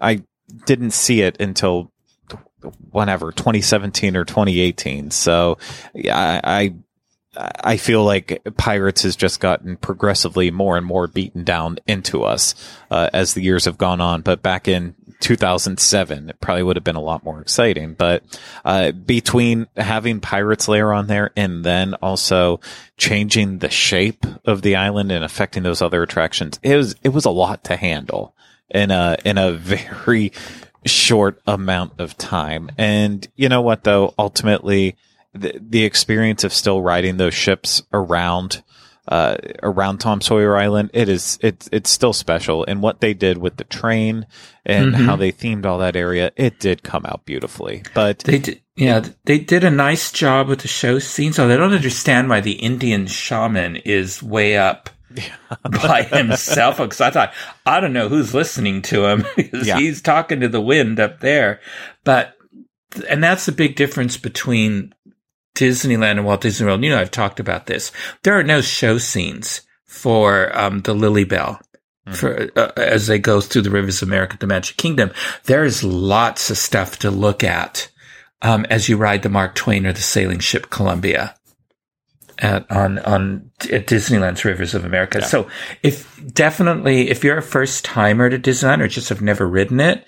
I didn't see it until whenever 2017 or 2018. So yeah, I I feel like Pirates has just gotten progressively more and more beaten down into us uh, as the years have gone on. But back in 2007, it probably would have been a lot more exciting. But uh, between having Pirates Lair on there and then also changing the shape of the island and affecting those other attractions, it was it was a lot to handle in a in a very short amount of time. And you know what, though, ultimately the, the experience of still riding those ships around uh, around Tom Sawyer Island, it is it's it's still special. And what they did with the train and mm-hmm. how they themed all that area, it did come out beautifully. But they did, yeah, they did a nice job with the show scenes. So they don't understand why the Indian shaman is way up. by himself because I thought I don't know who's listening to him because yeah. he's talking to the wind up there, but and that's the big difference between Disneyland and Walt Disney World, you know, I've talked about this. There are no show scenes for um, the Lily Belle. Mm-hmm. For uh, as they go through the rivers of America, the Magic Kingdom, there is lots of stuff to look at um, as you ride the Mark Twain or the sailing ship Columbia at on on at Disneyland's Rivers of America. Yeah. So if definitely if you're a first timer to Disneyland or just have never ridden it,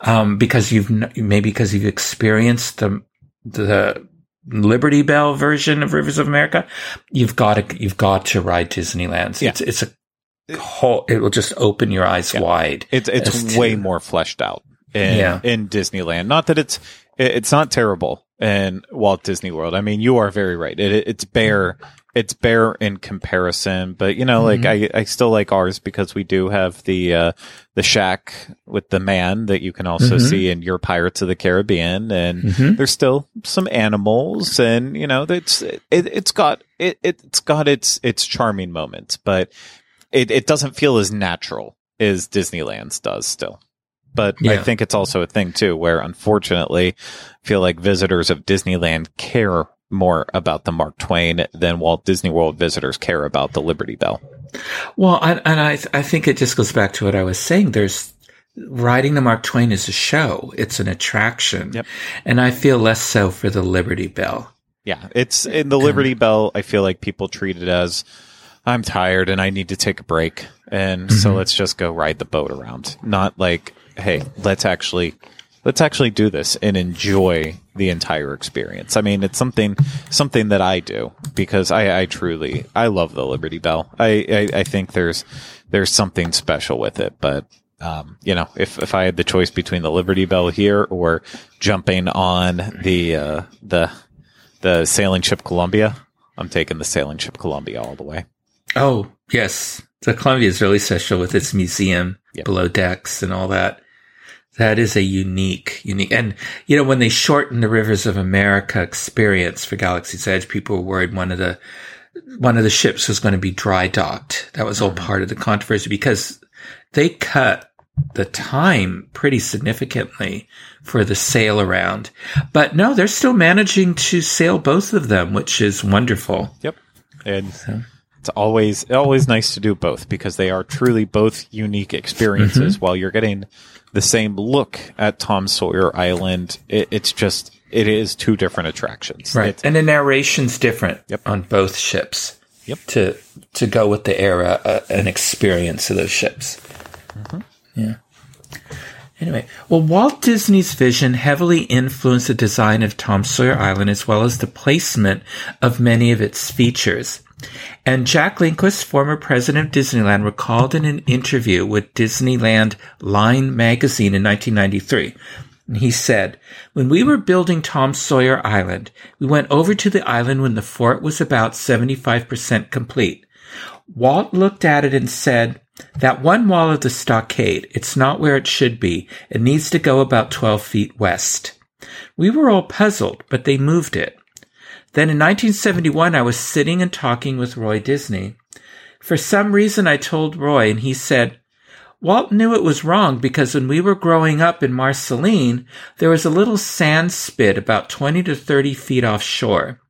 um, because you've maybe because you've experienced the the Liberty Belle version of Rivers of America, you've got to you've got to ride Disneyland. Yeah. It's it's a whole. It will just open your eyes yeah. wide. It's it's way to, more fleshed out in yeah. in Disneyland. Not that it's it's not terrible in Walt Disney World. I mean, you are very right. It, it's bare it's bare in comparison, but you know, mm-hmm. like I, I still like ours because we do have the uh, the shack with the man that you can also mm-hmm. see in your Pirates of the Caribbean, and mm-hmm. there's still some animals, and you know, it's it, it's got it it's got its its charming moments, but it it doesn't feel as natural as Disneyland's does still. But yeah. I think it's also a thing too, where unfortunately, I feel like visitors of Disneyland care more about the Mark Twain than Walt Disney World visitors care about the Liberty Belle. Well, and, and I, I think it just goes back to what I was saying. There's riding the Mark Twain is a show. It's an attraction. Yep. And I feel less so for the Liberty Belle. Yeah. It's in the Liberty um, Belle. I feel like people treat it as I'm tired and I need to take a break. And mm-hmm. so let's just go ride the boat around. Not like, Hey, let's actually let's actually do this and enjoy the entire experience. I mean, it's something something that I do because I, I truly I love the Liberty Belle. I, I, I think there's there's something special with it, but um, you know, if if I had the choice between the Liberty Belle here or jumping on the uh, the the sailing ship Columbia, I'm taking the sailing ship Columbia all the way. Oh yes, the Columbia is really special with its museum yep. below decks and all that. That is a unique, unique, and you know when they shortened the Rivers of America experience for Galaxy's Edge, people were worried one of the one of the ships was going to be dry docked. That was all mm-hmm. part of the controversy because they cut the time pretty significantly for the sail around. But no, they're still managing to sail both of them, which is wonderful. Yep. And so. it's always always nice to do both because they are truly both unique experiences. Mm-hmm. While you're getting the same look at Tom Sawyer Island, it, it's just it is two different attractions. Right. It's, and the narration's different Yep. on both ships. Yep. To to go with the era uh, and experience of those ships. Yeah. Anyway, well, Walt Disney's vision heavily influenced the design of Tom Sawyer Island as well as the placement of many of its features. And Jack Lindquist, former president of Disneyland, recalled in an interview with Disneyland Line magazine in 1993. And he said, When we were building Tom Sawyer Island, we went over to the island when the fort was about 75% complete. Walt looked at it and said, that one wall of the stockade, it's not where it should be. It needs to go about 12 feet west. We were all puzzled, but they moved it. Then in 1971, I was sitting and talking with Roy Disney. For some reason, I told Roy, and he said, Walt knew it was wrong because when we were growing up in Marceline, there was a little sand spit about 20 to 30 feet offshore.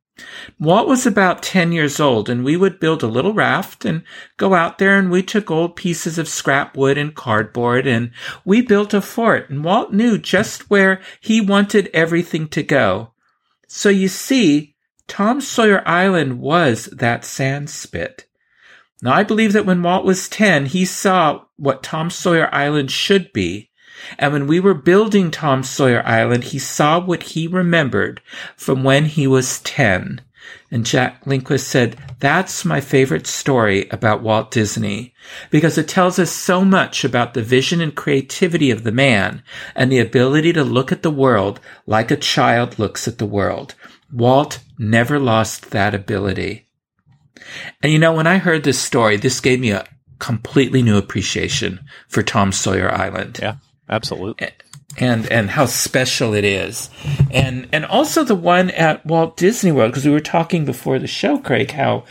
Walt was about 10 years old and we would build a little raft and go out there and we took old pieces of scrap wood and cardboard and we built a fort and Walt knew just where he wanted everything to go. So you see, Tom Sawyer Island was that sand spit. Now I believe that when Walt was 10, he saw what Tom Sawyer Island should be. And when we were building Tom Sawyer Island, he saw what he remembered from when he was 10. And Jack Lindquist said, that's my favorite story about Walt Disney because it tells us so much about the vision and creativity of the man and the ability to look at the world like a child looks at the world. Walt never lost that ability. And you know, when I heard this story, this gave me a completely new appreciation for Tom Sawyer Island. Yeah, absolutely. And and how special it is, and and also the one at Walt Disney World because we were talking before the show, Craig, how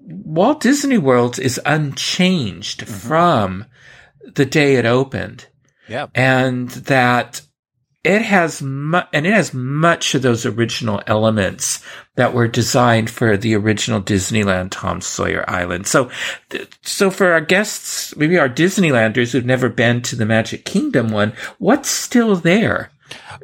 Walt Disney World is unchanged mm-hmm. from the day it opened. Yeah, and that it has mu- and it has much of those original elements that were designed for the original Disneyland Tom Sawyer Island. So, so for our guests, maybe our Disneylanders who've never been to the Magic Kingdom one, what's still there?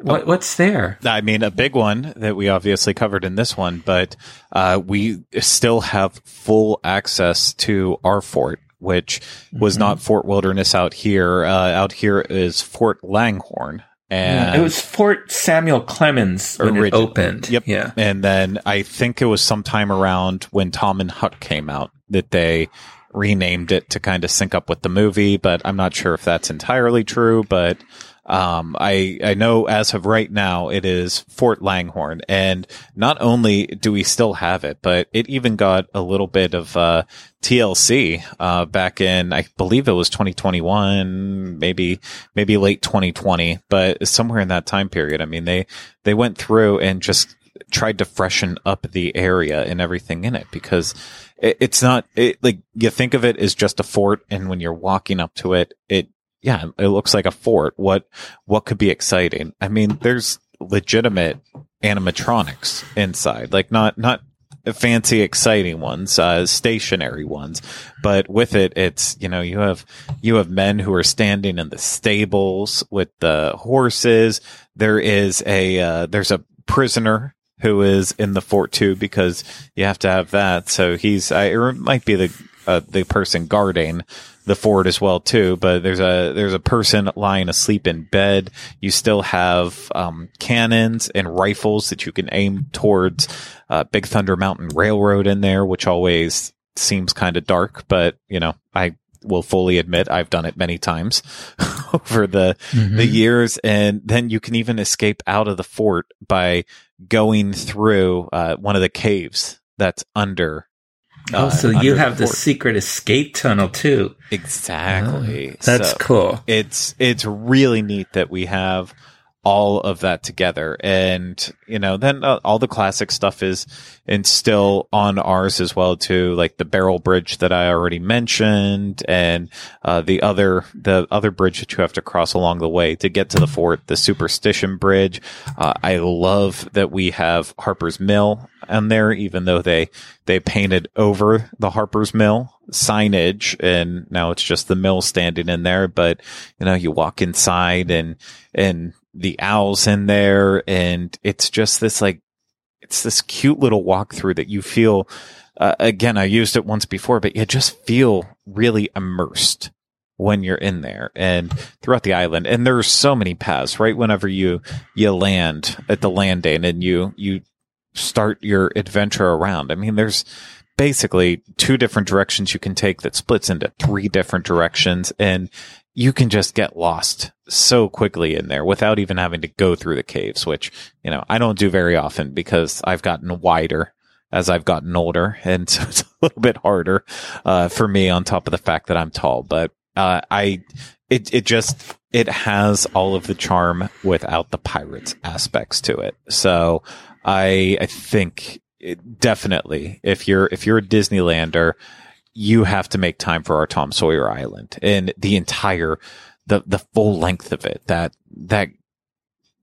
What, what's there? I mean, a big one that we obviously covered in this one, but uh, we still have full access to our fort, which was mm-hmm. not Fort Wilderness out here. Uh, out here is Fort Langhorne. And yeah, it was Fort Samuel Clemens when it opened. Yep. Yeah. And then I think it was sometime around when Tom and Huck came out that they renamed it to kind of sync up with the movie, but I'm not sure if that's entirely true, but um, I, I know as of right now, it is Fort Langhorne. And not only do we still have it, but it even got a little bit of, uh, TLC, uh, back in, I believe it was 2021, maybe, maybe late 2020, but somewhere in that time period. I mean, they, they went through and just tried to freshen up the area and everything in it because it, it's not, it, like, you think of it as just a fort. And when you're walking up to it, it, yeah, it looks like a fort. What what could be exciting? I mean, there's legitimate animatronics inside, like not not fancy, exciting ones, uh, stationary ones, but with it, it's you know you have you have men who are standing in the stables with the horses. There is a uh, there's a prisoner who is in the fort too because you have to have that. So he's I, it might be the uh, the person guarding the fort as well too. But there's a there's a person lying asleep in bed. You still have um, cannons and rifles that you can aim towards uh, Big Thunder Mountain Railroad in there, which always seems kind of dark. But you know, I will fully admit I've done it many times over the mm-hmm. the years, and then you can even escape out of the fort by going through uh, one of the caves that's under Oh, uh, so you have the, the, secret escape tunnel too. Exactly. Oh, that's so cool. It's it's really neat that we have all of that together. And, you know, then uh, all the classic stuff is and still on ours as well too, like the barrel bridge that I already mentioned and, uh, the other, the other bridge that you have to cross along the way to get to the fort, the superstition bridge. Uh, I love that we have Harper's Mill on there, even though they, they painted over the Harper's Mill signage and now it's just the mill standing in there. But, you know, you walk inside and, and the owls in there and it's just this like it's this cute little walkthrough that you feel uh, again i used it once before but you just feel really immersed when you're in there and throughout the island. And there's so many paths right? Whenever you you land at the landing and you you start your adventure around. I mean there's basically two different directions you can take that splits into three different directions. And you can just get lost so quickly in there without even having to go through the caves, which, you know, I don't do very often because I've gotten wider as I've gotten older. And so it's a little bit harder, uh, for me on top of the fact that I'm tall, but, uh, I, it, it just, it has all of the charm without the pirates aspects to it. So I, I think it, definitely if you're, if you're a Disneylander, you have to make time for our Tom Sawyer Island and the entire, the, the full length of it, that, that,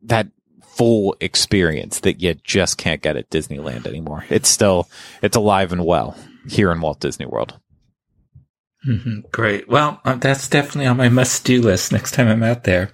that full experience that you just can't get at Disneyland anymore. It's still, it's alive and well here in Walt Disney World. Mm-hmm. Great. Well, uh, that's definitely on my must do list next time I'm out there.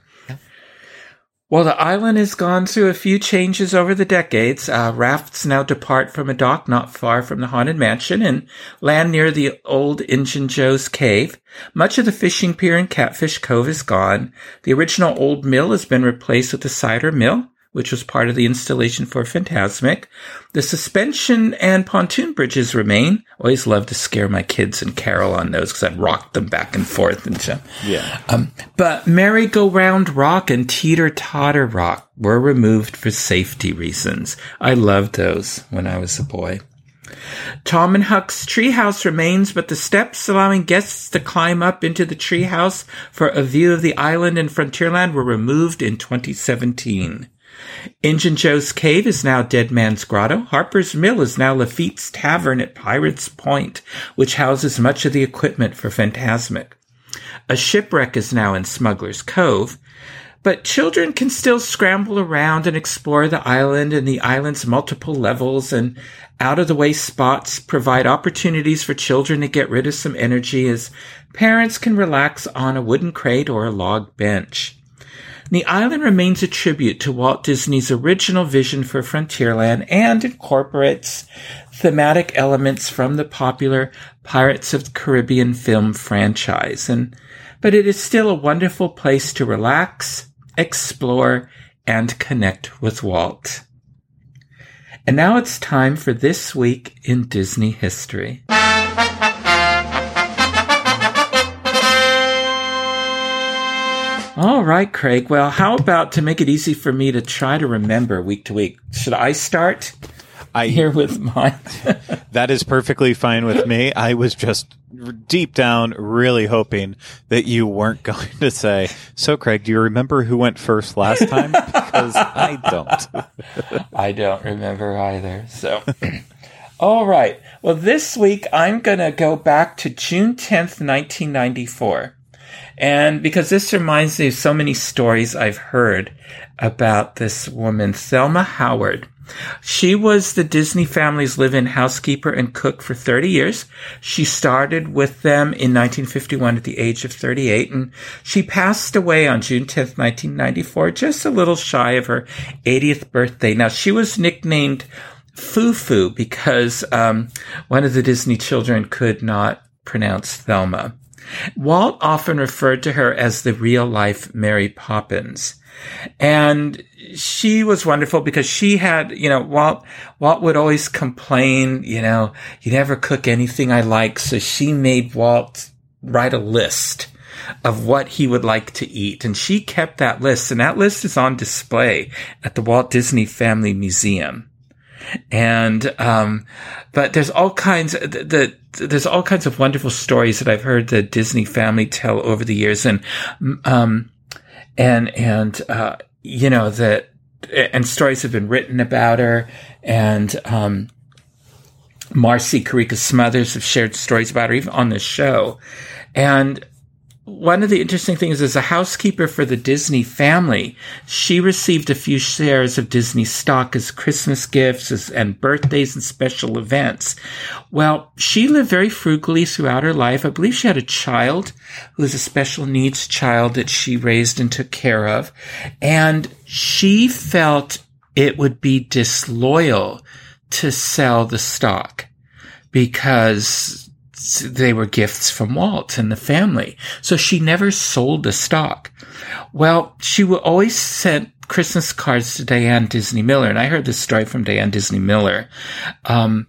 Well, the island has gone through a few changes over the decades. Uh, rafts now depart from a dock not far from the Haunted Mansion and land near the old Injun Joe's cave. Much of the fishing pier in Catfish Cove is gone. The original old mill has been replaced with a cider mill which was part of the installation for Fantasmic. The suspension and pontoon bridges remain. Always love to scare my kids and Carol on those because I'd rock them back and forth and so. Yeah. Um, but merry-go-round rock and teeter-totter rock were removed for safety reasons. I loved those when I was a boy. Tom and Huck's treehouse remains, but the steps allowing guests to climb up into the treehouse for a view of the island and Frontierland were removed in 2017. Injun Joe's Cave is now Dead Man's Grotto. Harper's Mill is now Lafitte's Tavern at Pirates Point, which houses much of the equipment for Fantasmic. A shipwreck is now in Smuggler's Cove, but children can still scramble around and explore the island and the island's multiple levels and out of the way spots provide opportunities for children to get rid of some energy as parents can relax on a wooden crate or a log bench. The island remains a tribute to Walt Disney's original vision for Frontierland and incorporates thematic elements from the popular Pirates of the Caribbean film franchise. And, but it is still a wonderful place to relax, explore, and connect with Walt. And now it's time for This Week in Disney History. All right, Craig. Well, how about to make it easy for me to try to remember week to week? Should I start I, here with mine? that is perfectly fine with me. I was just deep down really hoping that you weren't going to say, So, Craig, do you remember who went first last time? Because I don't. I don't remember either. So. All right. Well, this week I'm going to go back to June 10th, 1994. And because this reminds me of so many stories I've heard about this woman, Thelma Howard. She was the Disney family's live-in housekeeper and cook for 30 years. She started with them in 1951 at the age of 38 and she passed away on June 10th, 1994, just a little shy of her 80th birthday. Now she was nicknamed Fufu because um, one of the Disney children could not pronounce Thelma. Walt often referred to her as the real life Mary Poppins. And she was wonderful because she had, you know, Walt, Walt would always complain, you know, you never cook anything I like. So she made Walt write a list of what he would like to eat. And she kept that list and that list is on display at the Walt Disney Family Museum. And, um, but there's all kinds, the, the, there's all kinds of wonderful stories that I've heard the Disney family tell over the years. And, um, and, and, uh, you know, that, and stories have been written about her and, um, Marcie Carriker Smothers have shared stories about her even on this show. And one of the interesting things is a housekeeper for the Disney family. She received a few shares of Disney stock as Christmas gifts and birthdays and special events. Well, she lived very frugally throughout her life. I believe she had a child who was a special needs child that she raised and took care of. And she felt it would be disloyal to sell the stock because they were gifts from Walt and the family. So she never sold the stock. Well, she always send Christmas cards to Diane Disney Miller. And I heard this story from Diane Disney Miller. Um,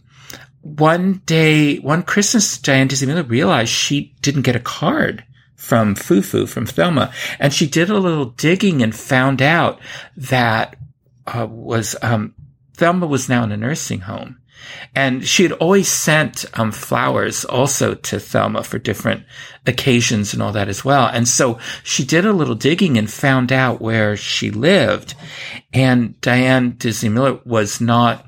one day, one Christmas, Diane Disney Miller realized she didn't get a card from Fufu, from Thelma. And she did a little digging and found out that, uh, was, um, Thelma was now in a nursing home. And she had always sent um, flowers also to Thelma for different occasions and all that as well. And so she did a little digging and found out where she lived. And Diane Disney Miller was not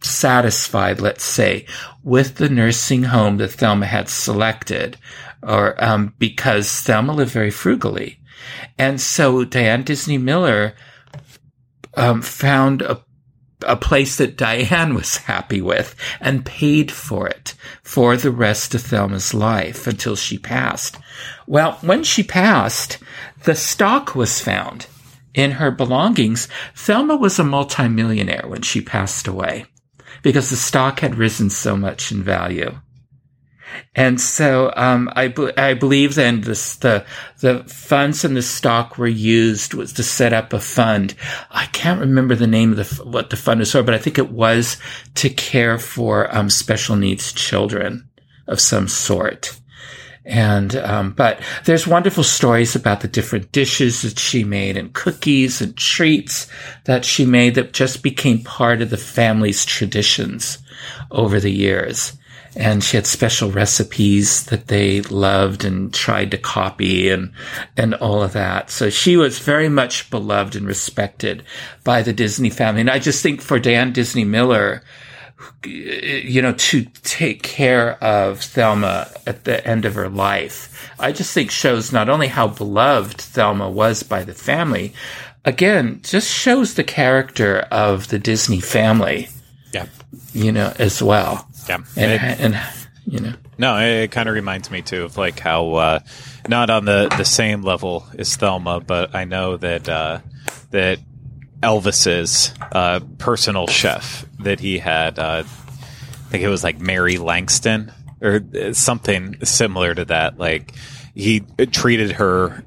satisfied, let's say, with the nursing home that Thelma had selected, or um, because Thelma lived very frugally. And so Diane Disney Miller um, found a a place that Diane was happy with and paid for it for the rest of Thelma's life until she passed. Well, when she passed, the stock was found in her belongings. Thelma was a multimillionaire when she passed away because the stock had risen so much in value. And so um, I, I believe then this, the the funds in the stock were used was to set up a fund. I can't remember the name of the what the fund was for, but I think it was to care for um, special needs children of some sort. And um, but there's wonderful stories about the different dishes that she made and cookies and treats that she made that just became part of the family's traditions over the years and she had special recipes that they loved and tried to copy and and all of that. So she was very much beloved and respected by the Disney family. And I just think for Diane Disney Miller, you know, to take care of Thelma at the end of her life, I just think shows not only how beloved Thelma was by the family, again, just shows the character of the Disney family. Yeah. You know, as well. Yeah, and, it, and you know, no, it, kind of reminds me too of like how uh, not on the the same level as Thelma, but I know that uh, that Elvis's uh, personal chef that he had, uh, I think it was like Mary Langston or something similar to that. Like he treated her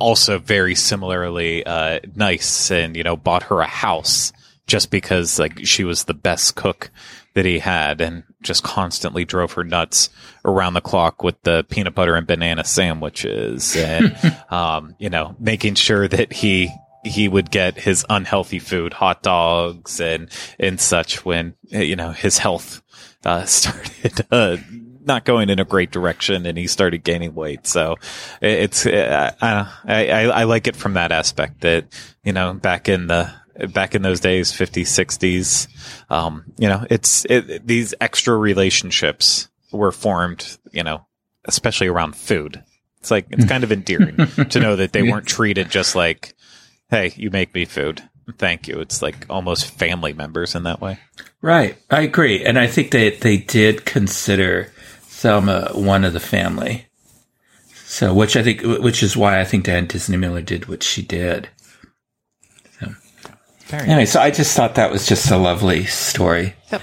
also very similarly uh, nice, and you know, bought her a house just because like she was the best cook that he had and just constantly drove her nuts around the clock with the peanut butter and banana sandwiches and, um, you know, making sure that he, he would get his unhealthy food, hot dogs and, and such when, you know, his health, uh, started, uh, not going in a great direction and he started gaining weight. So it's, uh, I, I, I like it from that aspect that, you know, back in the, back in those days, 50s, 60s. Um, you know, it's it, these extra relationships were formed, you know, especially around food. It's like, it's kind of endearing to know that they weren't treated just like, hey, you make me food. Thank you. It's like almost family members in that way. Right. I agree. And I think that they did consider Thelma one of the family. So, which I think, which is why I think Diane Disney Miller did what she did. Very anyway, nice. so I just thought that was just a lovely story. Yep.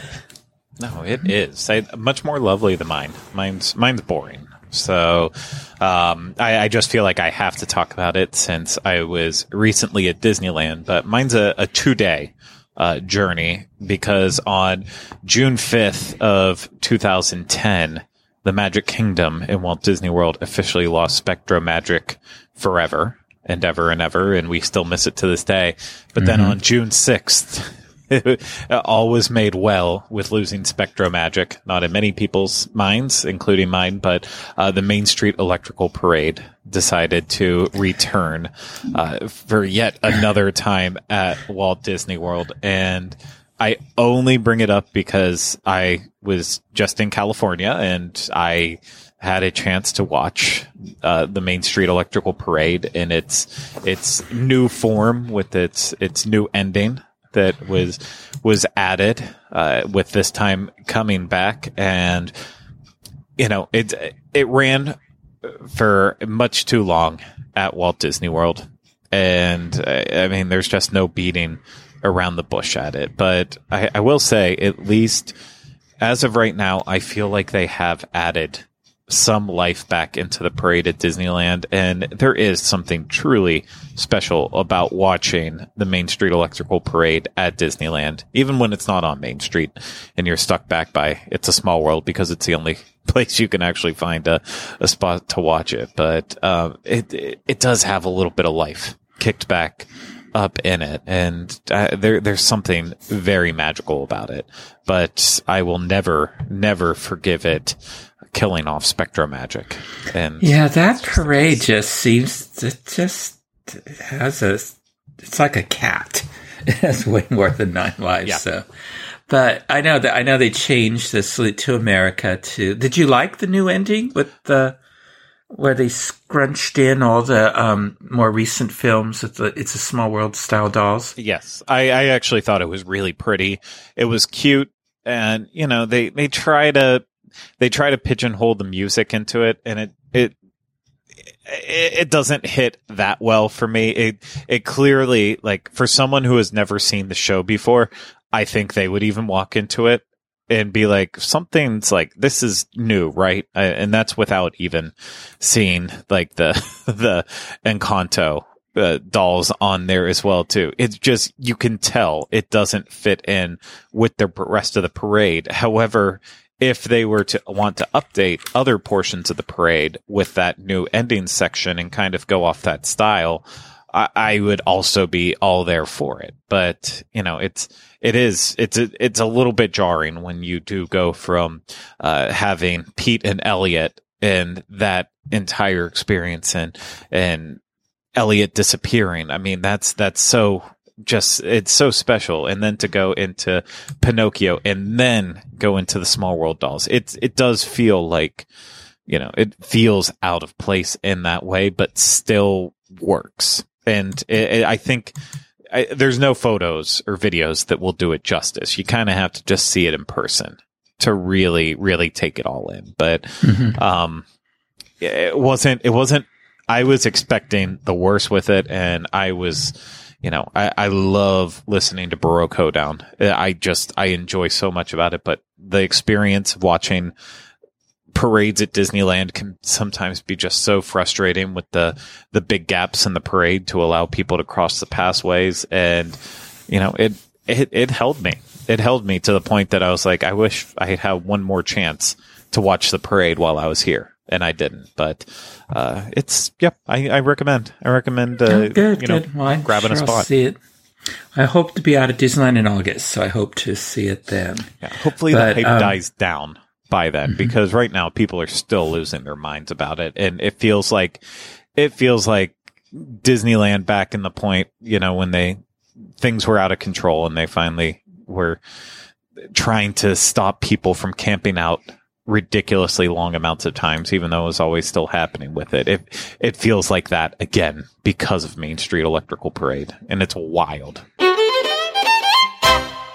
No, it is I, much more lovely than mine. Mine's mine's boring. So um, I, I, just feel like I have to talk about it since I was recently at Disneyland. But mine's a, a two day uh, journey because on June fifth of 2010, the Magic Kingdom in Walt Disney World officially lost Spectro Magic forever and ever and ever, and we still miss it to this day. But mm-hmm. then on June 6th, all was made well with losing Spectro Magic. Not in many people's minds, including mine, but uh, the Main Street Electrical Parade decided to return uh, for yet another time at Walt Disney World. And I only bring it up because I was just in California and I had a chance to watch uh, the Main Street Electrical Parade in its its new form with its its new ending that was was added uh, with this time coming back. And you know it it ran for much too long at Walt Disney World. And uh, I mean there's just no beating around the bush at it. But I, I will say at least as of right now I feel like they have added some life back into the parade at Disneyland. And there is something truly special about watching the Main Street Electrical Parade at Disneyland, even when it's not on Main Street and you're stuck back by It's a Small World because it's the only place you can actually find a, a spot to watch it. But uh, it, it, it does have a little bit of life kicked back up in it, and uh, there there's something very magical about it. But I will never, never forgive it killing off SpectroMagic. And yeah, that parade just seems it just has a it's like a cat. It has way more than nine lives. Yeah. So, but I know that I know they changed the Salute to America to. Did you like the new ending with the where they scrunched in all the um, more recent films? It's a, it's a Small World style dolls. Yes, I, I actually thought it was really pretty. It was cute, and you know they they try to they try to pigeonhole the music into it, and it it it doesn't hit that well for me. It it clearly like for someone who has never seen the show before, I think they would even walk into it and be like something's like this is new, right? And that's without even seeing like the the Encanto uh, dolls on there as well too. It's just you can tell it doesn't fit in with the rest of the parade. However, if they were to want to update other portions of the parade with that new ending section and kind of go off that style, I, I would also be all there for it. But you know, it's it is it's a, it's a little bit jarring when you do go from uh, having Pete and Elliot and that entire experience and and Elliot disappearing. I mean, that's that's so just it's so special. And then to go into pinocchio and then go into the small world dolls. It it does feel like you know it feels out of place in that way but still works. And it, it, i think I, there's no photos or videos that will do it justice. You kind of have to just see it in person to really really take it all in. But mm-hmm. um it wasn't it wasn't i was expecting the worst with it and i was you know, I, I love listening to Baroque Hoedown. I just, I enjoy so much about it, but the experience of watching parades at Disneyland can sometimes be just so frustrating with the, the big gaps in the parade to allow people to cross the passways. And, you know, it, it, it held me. It held me to the point that I was like, I wish I had one more chance to watch the parade while I was here and I didn't. But uh, it's yep, I, I, recommend. I recommend. Uh, oh, good, you know, good. Well, grabbing sure a spot. See it. I hope to be out of Disneyland in August, so I hope to see it then. Yeah, hopefully but, the hype um, dies down by then, mm-hmm. because right now people are still losing their minds about it, and it feels like it feels like Disneyland back in the point, you know, when they things were out of control and they finally were trying to stop people from camping out ridiculously long amounts of times, even though it was always still happening with it. It it feels like that again because of Main Street Electrical Parade, and it's wild.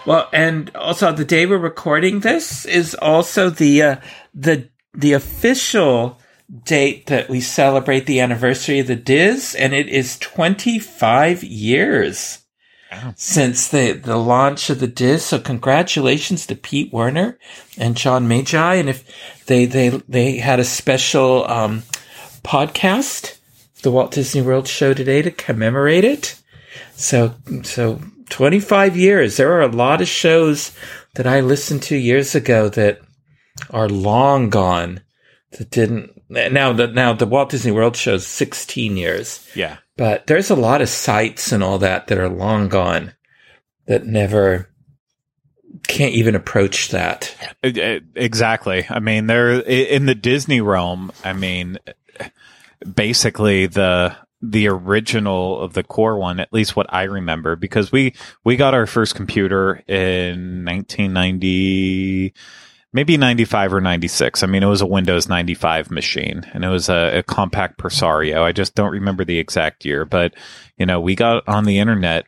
Well, and also the day we're recording this is also the uh, the the official date that we celebrate the anniversary of the DIS, and it is 25 years since the, the launch of the DIS. So congratulations to Pete Werner and John Magi. And if they, they, they had a special, um, podcast, the Walt Disney World show today to commemorate it. So, so 25 years. There are a lot of shows that I listened to years ago that are long gone that didn't now the now the Walt Disney World shows 16 years. Yeah. But there's a lot of sites and all that that are long gone that never can't even approach that. Exactly. I mean, they're in the Disney realm. I mean, basically the the original of the core one, at least what I remember, because we we got our first computer in 1990 maybe 95 or 96. I mean, it was a Windows 95 machine and it was a, a, Compaq Presario. I just don't remember the exact year, but you know, we got on the internet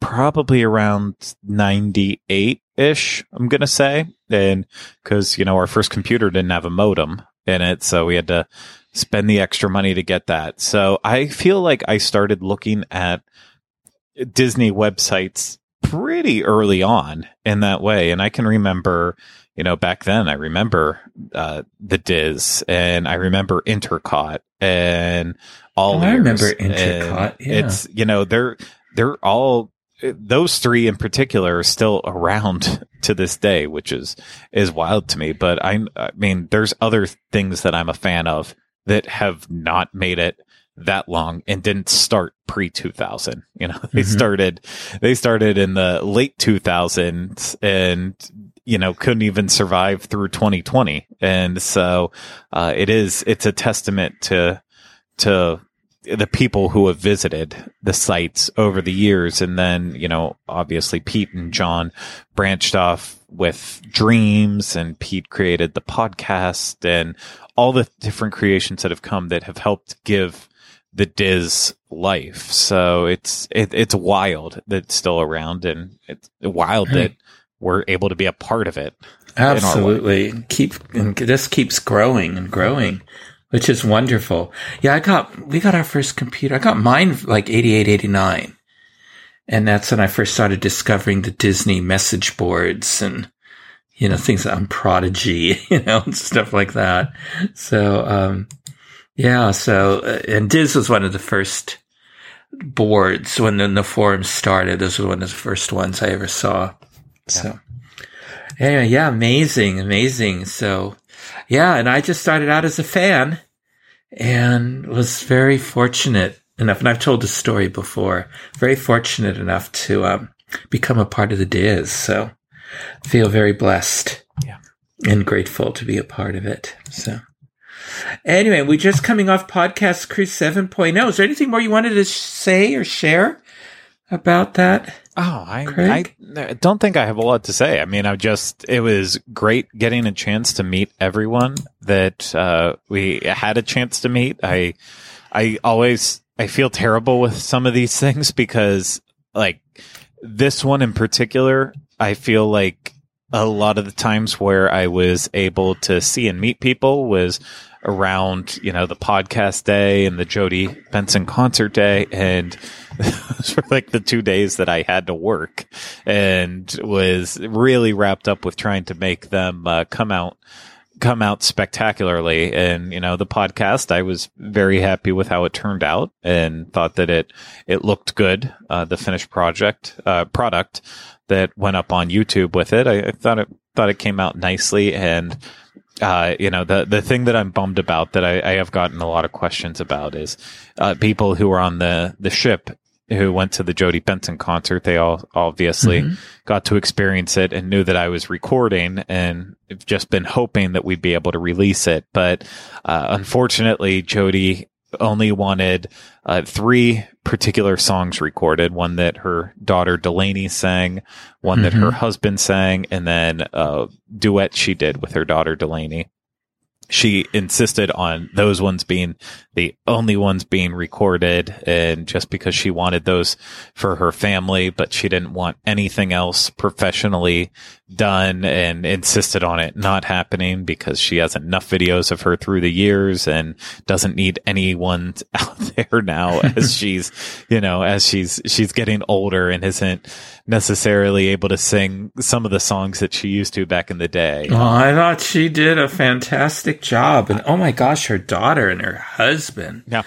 probably around 98 ish, I'm going to say. And cause, you know, our first computer didn't have a modem in it. So we had to spend the extra money to get that. So I feel like I started looking at Disney websites pretty early on in that way. And I can remember, you know, back then I remember uh, the DIS and I remember Intercot and all. Oh, I remember Intercot. Yeah. It's you know they're they're all those three in particular are still around to this day, which is is wild to me. But I, I mean, there's other things that I'm a fan of that have not made it that long and didn't start pre 2000. You know, they mm-hmm. started they started in the late 2000s and you know couldn't even survive through 2020. And so uh, it is it's a testament to to the people who have visited the sites over the years. And then, you know, obviously Pete and John branched off with dreams and Pete created the podcast and all the different creations that have come that have helped give the DIS life. So it's, it, it's wild that it's still around and it's wild that we're able to be a part of it. Absolutely. Keep, and this keeps growing and growing which is wonderful. Yeah, I got, we got our first computer. I got mine like 88, 89. And that's when I first started discovering the Disney message boards and, you know, things on Prodigy, you know, and stuff like that. So, um, yeah, so, uh, and DIS was one of the first boards when the, the forums started. This was one of the first ones I ever saw. So, anyway, yeah, amazing, amazing. So, yeah, and I just started out as a fan and was very fortunate enough, and I've told this story before, very fortunate enough to um, become a part of the DIS. So feel very blessed yeah. and grateful to be a part of it. So anyway, we're just coming off podcast cruise 7.0. Is there anything more you wanted to say or share about that? Oh, I, I don't think I have a lot to say. I mean, I just, it was great getting a chance to meet everyone that, uh, we had a chance to meet. I, I always, I feel terrible with some of these things because like this one in particular, I feel like a lot of the times where I was able to see and meet people was around, you know, the podcast day and the Jodi Benson concert day. And those were like the two days that I had to work and was really wrapped up with trying to make them uh, come out come out spectacularly. And you know the podcast i was very happy with how it turned out and thought that it it looked good. Uh, the finished project uh, product that went up on youtube with it I, I, thought it thought it came out nicely. And uh, you know, the the thing that I'm bummed about that I, I have gotten a lot of questions about is uh, people who were on the the ship who went to the Jodi Benson concert. They all obviously mm-hmm. got to experience it and knew that I was recording and just been hoping that we'd be able to release it. But uh, unfortunately, Jodi only wanted uh, three particular songs recorded one that her daughter Delaney sang, one mm-hmm. that her mm-hmm. husband sang, and then a duet she did with her daughter Delaney she insisted on those ones being the only ones being recorded and just because she wanted those for her family but she didn't want anything else professionally done and insisted on it not happening because she has enough videos of her through the years and doesn't need anyone out there now as she's you know as she's she's getting older and isn't necessarily able to sing some of the songs that she used to back in the day. Oh, I thought she did a fantastic job. And oh my gosh, her daughter and her husband. Yeah.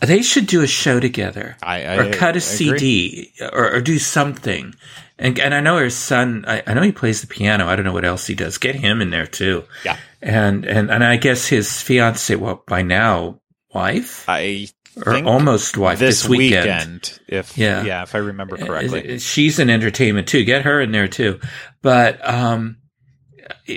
They should do a show together, I, I or cut a CD, or, or, do something. And and I know her son. I, I, know he plays the piano. I don't know what else he does. Get him in there too. Yeah. And and and I guess his fiance, well, by now, wife. I or think almost wife this, this, weekend. weekend. If Yeah. yeah, if I remember correctly. Uh, She's in entertainment too. Get her in there too. But um,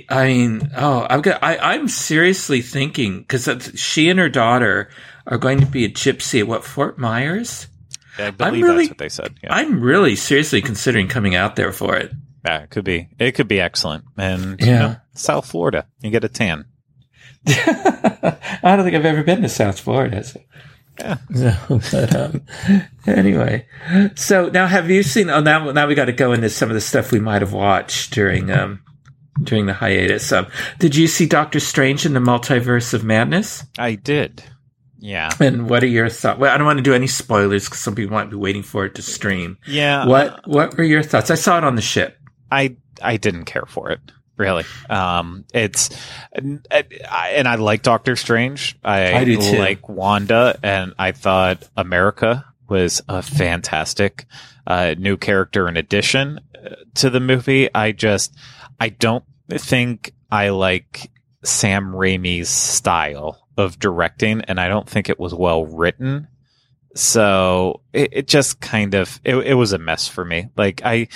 I mean, oh, I've got. I, I'm seriously thinking because she and her daughter are going to be a gypsy at what Fort Myers. I believe really- that's what they said. Yeah. I'm really seriously considering coming out there for it. yeah, it could be. It could be excellent. And Yeah. you know, South Florida, you get a tan. I don't think I've ever been to South Florida. So. Yeah. So, but, um, anyway, so now have you seen? Oh, now now we got to go into some of the stuff we might have watched during um during the hiatus. Um, did you see Doctor Strange in the Multiverse of Madness? I did. Yeah. And what are your thoughts? Well, I don't want to do any spoilers because some people might be waiting for it to stream. Yeah. What What were your thoughts? I saw it on the ship. I I didn't care for it really. Um, it's and I, and I like Doctor Strange. I, I do too. like Wanda, and I thought America was a fantastic uh, new character in addition uh, to the movie. I just I don't think I like Sam Raimi's style of directing, and I don't think it was well written. So it, it just kind of it, it was a mess for me. Like I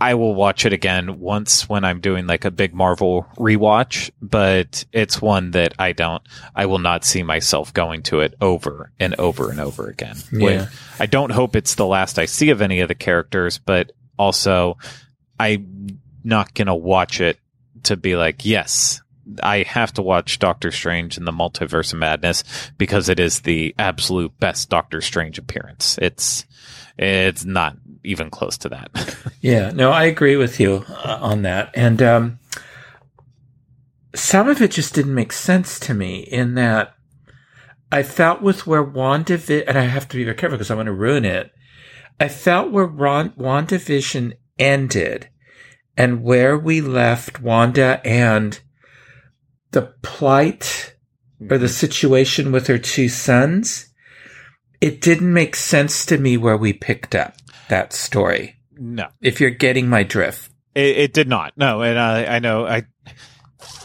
I will watch it again once when I'm doing like a big Marvel rewatch, but it's one that I don't, I will not see myself going to it over and over and over again. Yeah. Like, I don't hope it's the last I see of any of the characters, but also I'm not going to watch it to be like, yes, I have to watch Doctor Strange in the Multiverse of Madness because it is the absolute best Doctor Strange appearance. It's, it's not even close to that. Yeah, no, I agree with you uh, on that. And um, some of it just didn't make sense to me in that I felt with where WandaVision, and I have to be very careful because I want to ruin it. I felt where Ron, WandaVision ended and where we left Wanda and the plight or the situation with her two sons, it didn't make sense to me where we picked up that story no, if you're getting my drift. it, it did not. No, and I, I know I.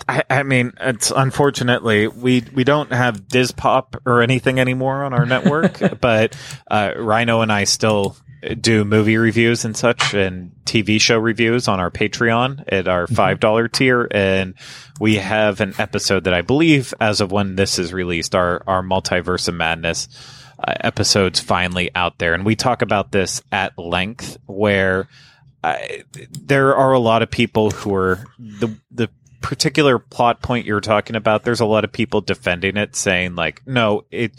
I, I mean, it's unfortunately we we don't have DIS Pop or anything anymore on our network, but uh, Rhino and I still do movie reviews and such and TV show reviews on our Patreon at our five dollar tier, and we have an episode that I believe, as of when this is released, our our Multiverse of Madness uh, episodes finally out there, and we talk about this at length. Where I, there are a lot of people who are the the particular plot point you're talking about. There's a lot of people defending it, saying like, no, it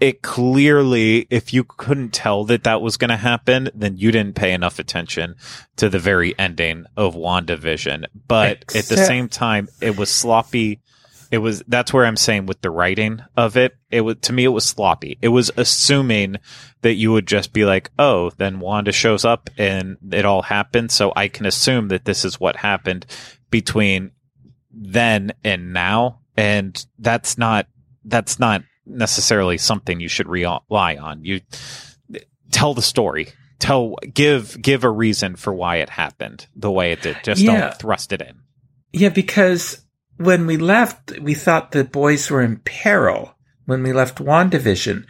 it clearly, if you couldn't tell that that was going to happen, then you didn't pay enough attention to the very ending of WandaVision. But at the same time, it was sloppy. It was, that's where I'm saying with the writing of it, it was, to me, it was sloppy. It was assuming that you would just be like, oh, then Wanda shows up and it all happened. So I can assume that this is what happened between then and now. And that's not, that's not necessarily something you should rely on. You tell the story. Tell give give a reason for why it happened the way it did. Just Yeah. don't thrust it in. Yeah, because when we left, we thought the boys were in peril when we left WandaVision.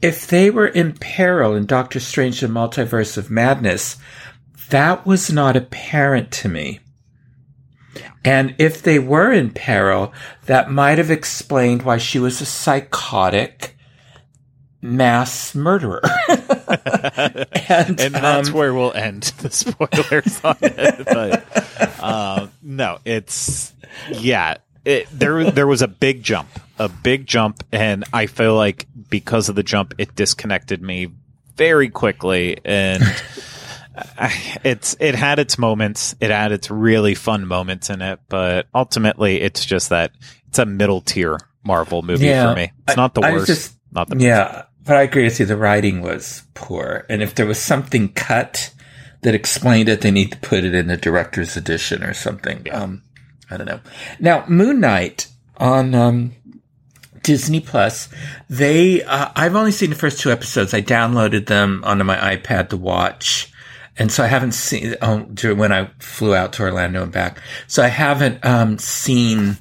If they were in peril in Doctor Strange and Multiverse of Madness, that was not apparent to me. And if they were in peril, that might have explained why she was a psychotic mass murderer. and and that's um, where we'll end the spoilers on it. But um, no, it's yeah. It, there there was a big jump, a big jump, and I feel like because of the jump, it disconnected me very quickly, and it's it had its moments, it had its really fun moments in it, but ultimately, it's just that it's a middle tier Marvel movie Yeah, for me. It's I- not the I worst, just- not the best. Yeah, but I agree with you. The writing was poor, and if there was something cut that explained it, they need to put it in the director's edition or something. Um, I don't know. Now, Moon Knight on um, Disney Plus. They, uh, I've only seen the first two episodes. I downloaded them onto my iPad to watch. And so I haven't seen during when I flew out to Orlando and back. So I haven't um, seen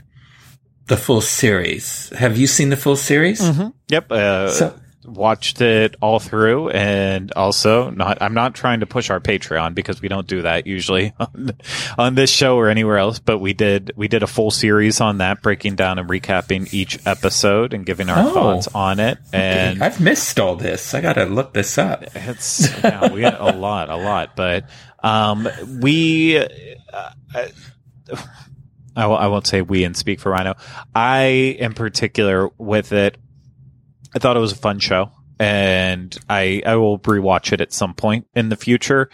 the full series. Have you seen the full series? Mm-hmm. Yep. Uh, so, watched it all through and also not I'm not trying to push our Patreon because we don't do that usually on, on this show or anywhere else but we did we did a full series on that breaking down and recapping each episode and giving our oh, thoughts on it and. I've missed all this I got to look this up it's yeah, we had a lot a lot but um we uh, I, I, I won't say we and speak for Rhino. I, in particular, with it, I thought it was a fun show, and I I will rewatch it at some point in the future.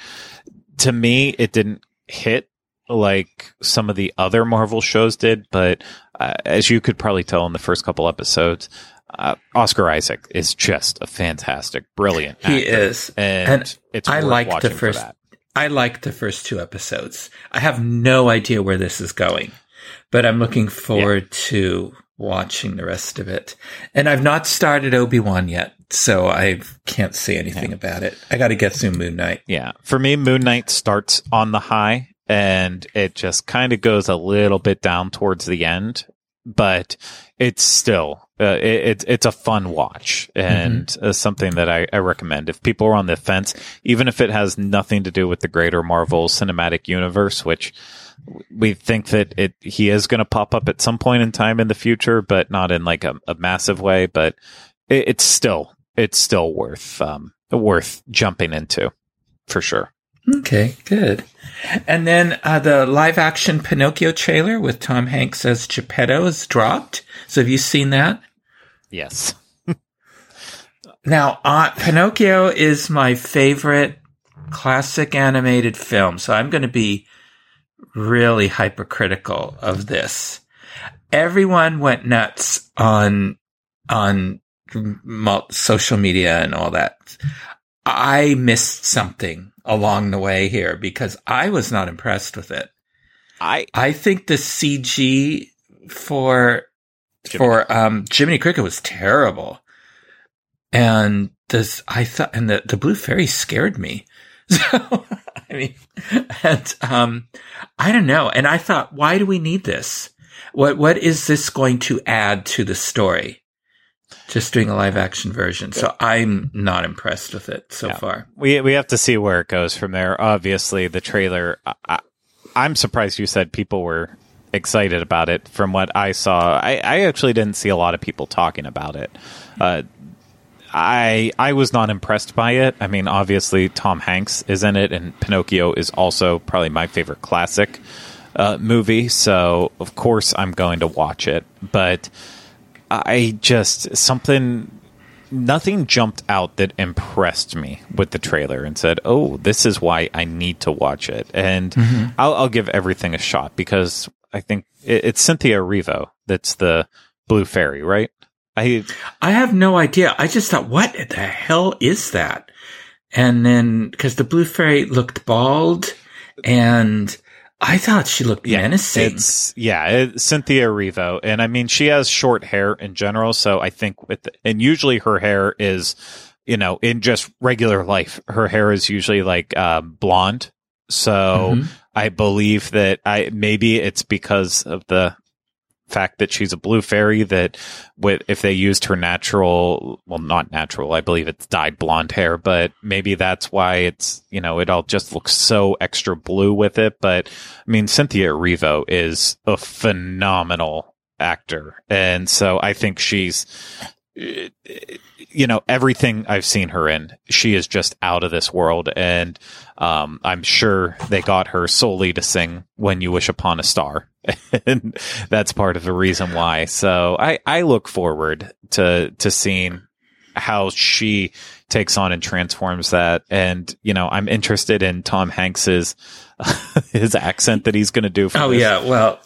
To me, it didn't hit like some of the other Marvel shows did, but uh, as you could probably tell in the first couple episodes, uh, Oscar Isaac is just a fantastic, brilliant. Actor, he is, and, and it's I like the first. I like the first two episodes. I have no idea where this is going, but I'm looking forward yeah. to watching the rest of it. And I've not started Obi Wan yet, so I can't say anything yeah. about it. I got to get through Moon Knight. Yeah, for me, Moon Knight starts on the high, and it just kind of goes a little bit down towards the end, but it's still uh, it, it's a fun watch and mm-hmm. uh, something that I, I, recommend if people are on the fence, even if it has nothing to do with the greater Marvel Cinematic Universe, which we think that it he is going to pop up at some point in time in the future, but not in like a, a massive way. But it, it's still it's still worth um, worth jumping into for sure. Okay, good. And then uh, the live action Pinocchio trailer with Tom Hanks as Geppetto is dropped. So have you seen that? Yes. now, uh, Pinocchio is my favorite classic animated film. So I'm going to be really hypercritical of this. Everyone went nuts on on social media and all that. I missed something along the way here because I was not impressed with it. I I think the CG for Jiminy. for um Jiminy Cricket was terrible. And this I thought and the, the blue fairy scared me. So I mean, and um, I don't know. And I thought, why do we need this? What what is this going to add to the story? Just doing a live action version. So I'm not impressed with it so yeah. far. We we have to see where it goes from there. Obviously, the trailer. I, I'm surprised you said people were excited about it. From what I saw, I, I actually didn't see a lot of people talking about it. Uh, I I was not impressed by it. I mean, obviously Tom Hanks is in it, and Pinocchio is also probably my favorite classic uh, movie. So of course I'm going to watch it. But I just something nothing jumped out that impressed me with the trailer and said, "Oh, this is why I need to watch it." And mm-hmm. I'll, I'll, give everything a shot because I think it, it's Cynthia Erivo that's the Blue Fairy, right? I I have no idea. I just thought, what the hell is that? And then because the blue fairy looked bald, and I thought she looked yeah, menacing. It's, yeah, it's Cynthia Erivo, and I mean she has short hair in general, so I think with the, and usually her hair is, you know, in just regular life, her hair is usually like uh, blonde. So mm-hmm. I believe that I maybe it's because of the fact that she's a blue fairy that with if they used her natural well not natural i believe it's dyed blonde hair but maybe that's why it's you know it all just looks so extra blue with it. But i mean cynthia erivo is a phenomenal actor. And so i think she's you know everything I've seen her in, she is just out of this world, and um, I'm sure they got her solely to sing "When You Wish Upon a Star," and that's part of the reason why. So I I look forward to to seeing how she takes on and transforms that, and you know I'm interested in Tom Hanks's his accent that he's going to do. For Oh this. yeah, well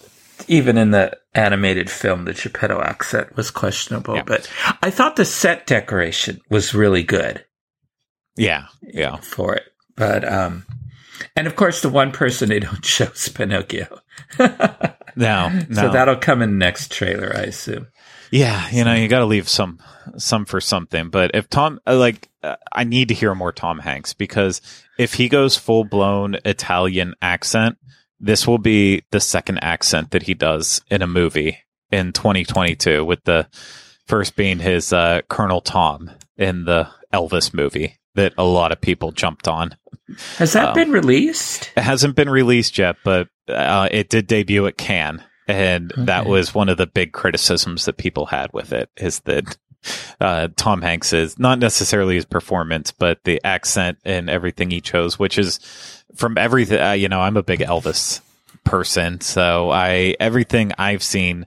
even in the animated film, the Geppetto accent was questionable, yeah. but I thought the set decoration was really good. Yeah, yeah, for it. But um, and of course, the one person they don't show is Pinocchio. no, no, so that'll come in next trailer, I assume. Yeah, you know, you got to leave some some for something. But if Tom, uh, like, uh, I need to hear more Tom Hanks because if he goes full blown Italian accent, this will be the second accent that he does in a movie in 2022, with the first being his uh, Colonel Tom in the Elvis movie that a lot of people jumped on. Has that um, been released? It hasn't been released yet, but uh, it did debut at Cannes. And okay. that was one of the big criticisms that people had with it is that uh, Tom Hanks is not necessarily his performance, but the accent and everything he chose, which is from everything. Uh, you know, I'm a big Elvis person, so I everything I've seen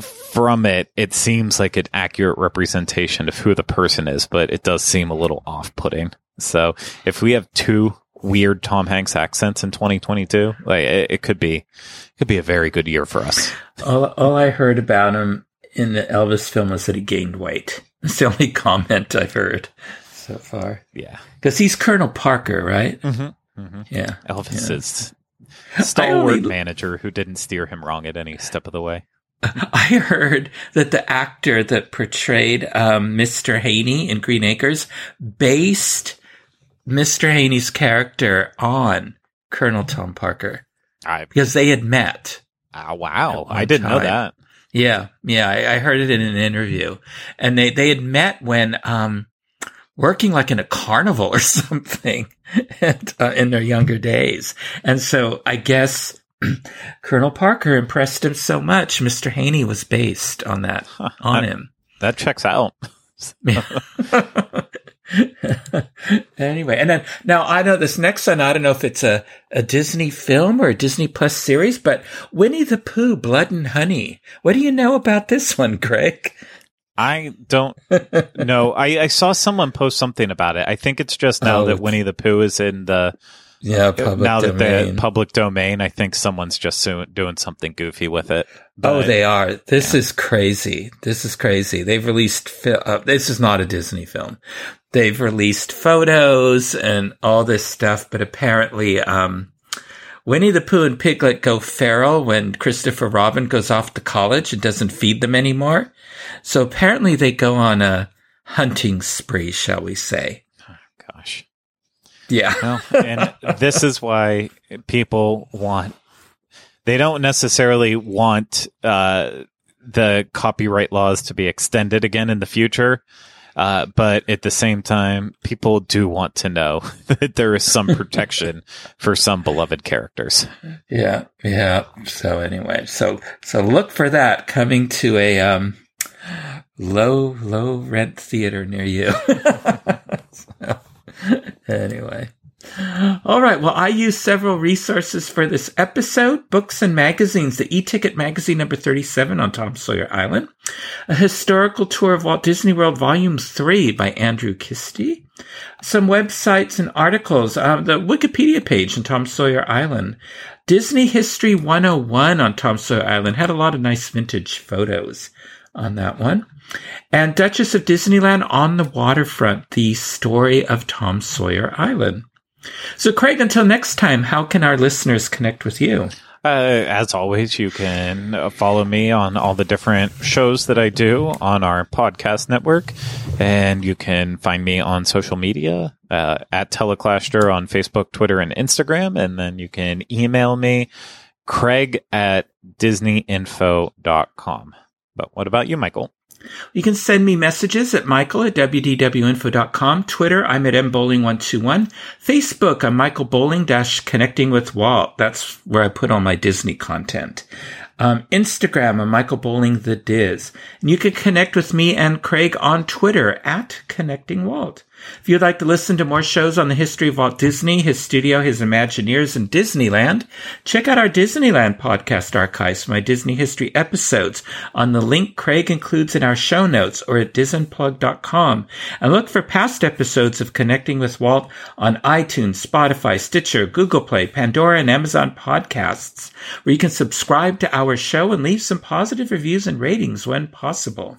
from it, it seems like an accurate representation of who the person is, but it does seem a little off-putting. So if we have two weird Tom Hanks accents in 2022, like it, it could be, it could be a very good year for us. All, all I heard about him in the Elvis film was that he gained weight. That's the only comment I've heard so far. Yeah, because he's Colonel Parker, right? Mm-hmm. Mm-hmm. Yeah, Elvis yeah. is stalwart only, manager who didn't steer him wrong at any step of the way. I heard that the actor that portrayed um, Mr. Haney in Green Acres based Mr. Haney's character on Colonel Tom Parker I, because they had met. Uh, wow, I didn't time. know that. Yeah, yeah, I, I, heard it in an interview, and they they had met when um, working like in a carnival or something and, uh, in their younger days, and so I guess Colonel Parker impressed him so much. Mr. Haney was based on that on him. That checks out. anyway, and then now I know this next one. I don't know if it's a, a Disney film or a Disney Plus series, but Winnie the Pooh, Blood and Honey. What do you know about this one, Greg? I don't know. I, I saw someone post something about it. I think it's just now oh, that Winnie the Pooh is in the yeah, now domain. that the public domain, I think someone's just doing something goofy with it. But, oh, they are. This yeah. is crazy. This is crazy. They've released. Uh, this is not a Disney film. They've released photos and all this stuff, but apparently, um, Winnie the Pooh and Piglet go feral when Christopher Robin goes off to college and doesn't feed them anymore. So apparently, they go on a hunting spree, shall we say? Oh, gosh. Yeah. well, and this is why people want, they don't necessarily want uh, the copyright laws to be extended again in the future. Uh, but at the same time, people do want to know that there is some protection for some beloved characters. Yeah, yeah. So anyway, so so look for that coming to a um, low low rent theater near you. so, anyway. All right. Well, I used several resources for this episode books and magazines. The e ticket magazine number 37 on Tom Sawyer Island, a historical tour of Walt Disney World Volume 3 by Andrew Kiste, some websites and articles, uh, the Wikipedia page on Tom Sawyer Island, Disney History 101 on Tom Sawyer Island had a lot of nice vintage photos on that one. And Duchess of Disneyland on the waterfront, the story of Tom Sawyer Island. So, Craig, until next time, how can our listeners connect with you? Uh, as always, you can follow me on all the different shows that I do on our podcast network. And you can find me on social media uh, at Teleclaster on Facebook, Twitter, and Instagram. And then you can email me, craig at disneyinfo.com. But what about you, Michael? You can send me messages at michael at wdwinfo.com. Twitter, I'm at mbowling121. Facebook, I'm Michael Bowling dash connecting with Walt. That's where I put all my Disney content. Um, Instagram, I'm Michael Bowling the DIS. And you can connect with me and Craig on Twitter at Connecting Walt. If you'd like to listen to more shows on the history of Walt Disney, his studio, his Imagineers, and Disneyland, check out our Disneyland podcast archives, my Disney history episodes, on the link Craig includes in our show notes or at disunplug.com. And look for past episodes of Connecting with Walt on iTunes, Spotify, Stitcher, Google Play, Pandora, and Amazon podcasts, where you can subscribe to our show and leave some positive reviews and ratings when possible.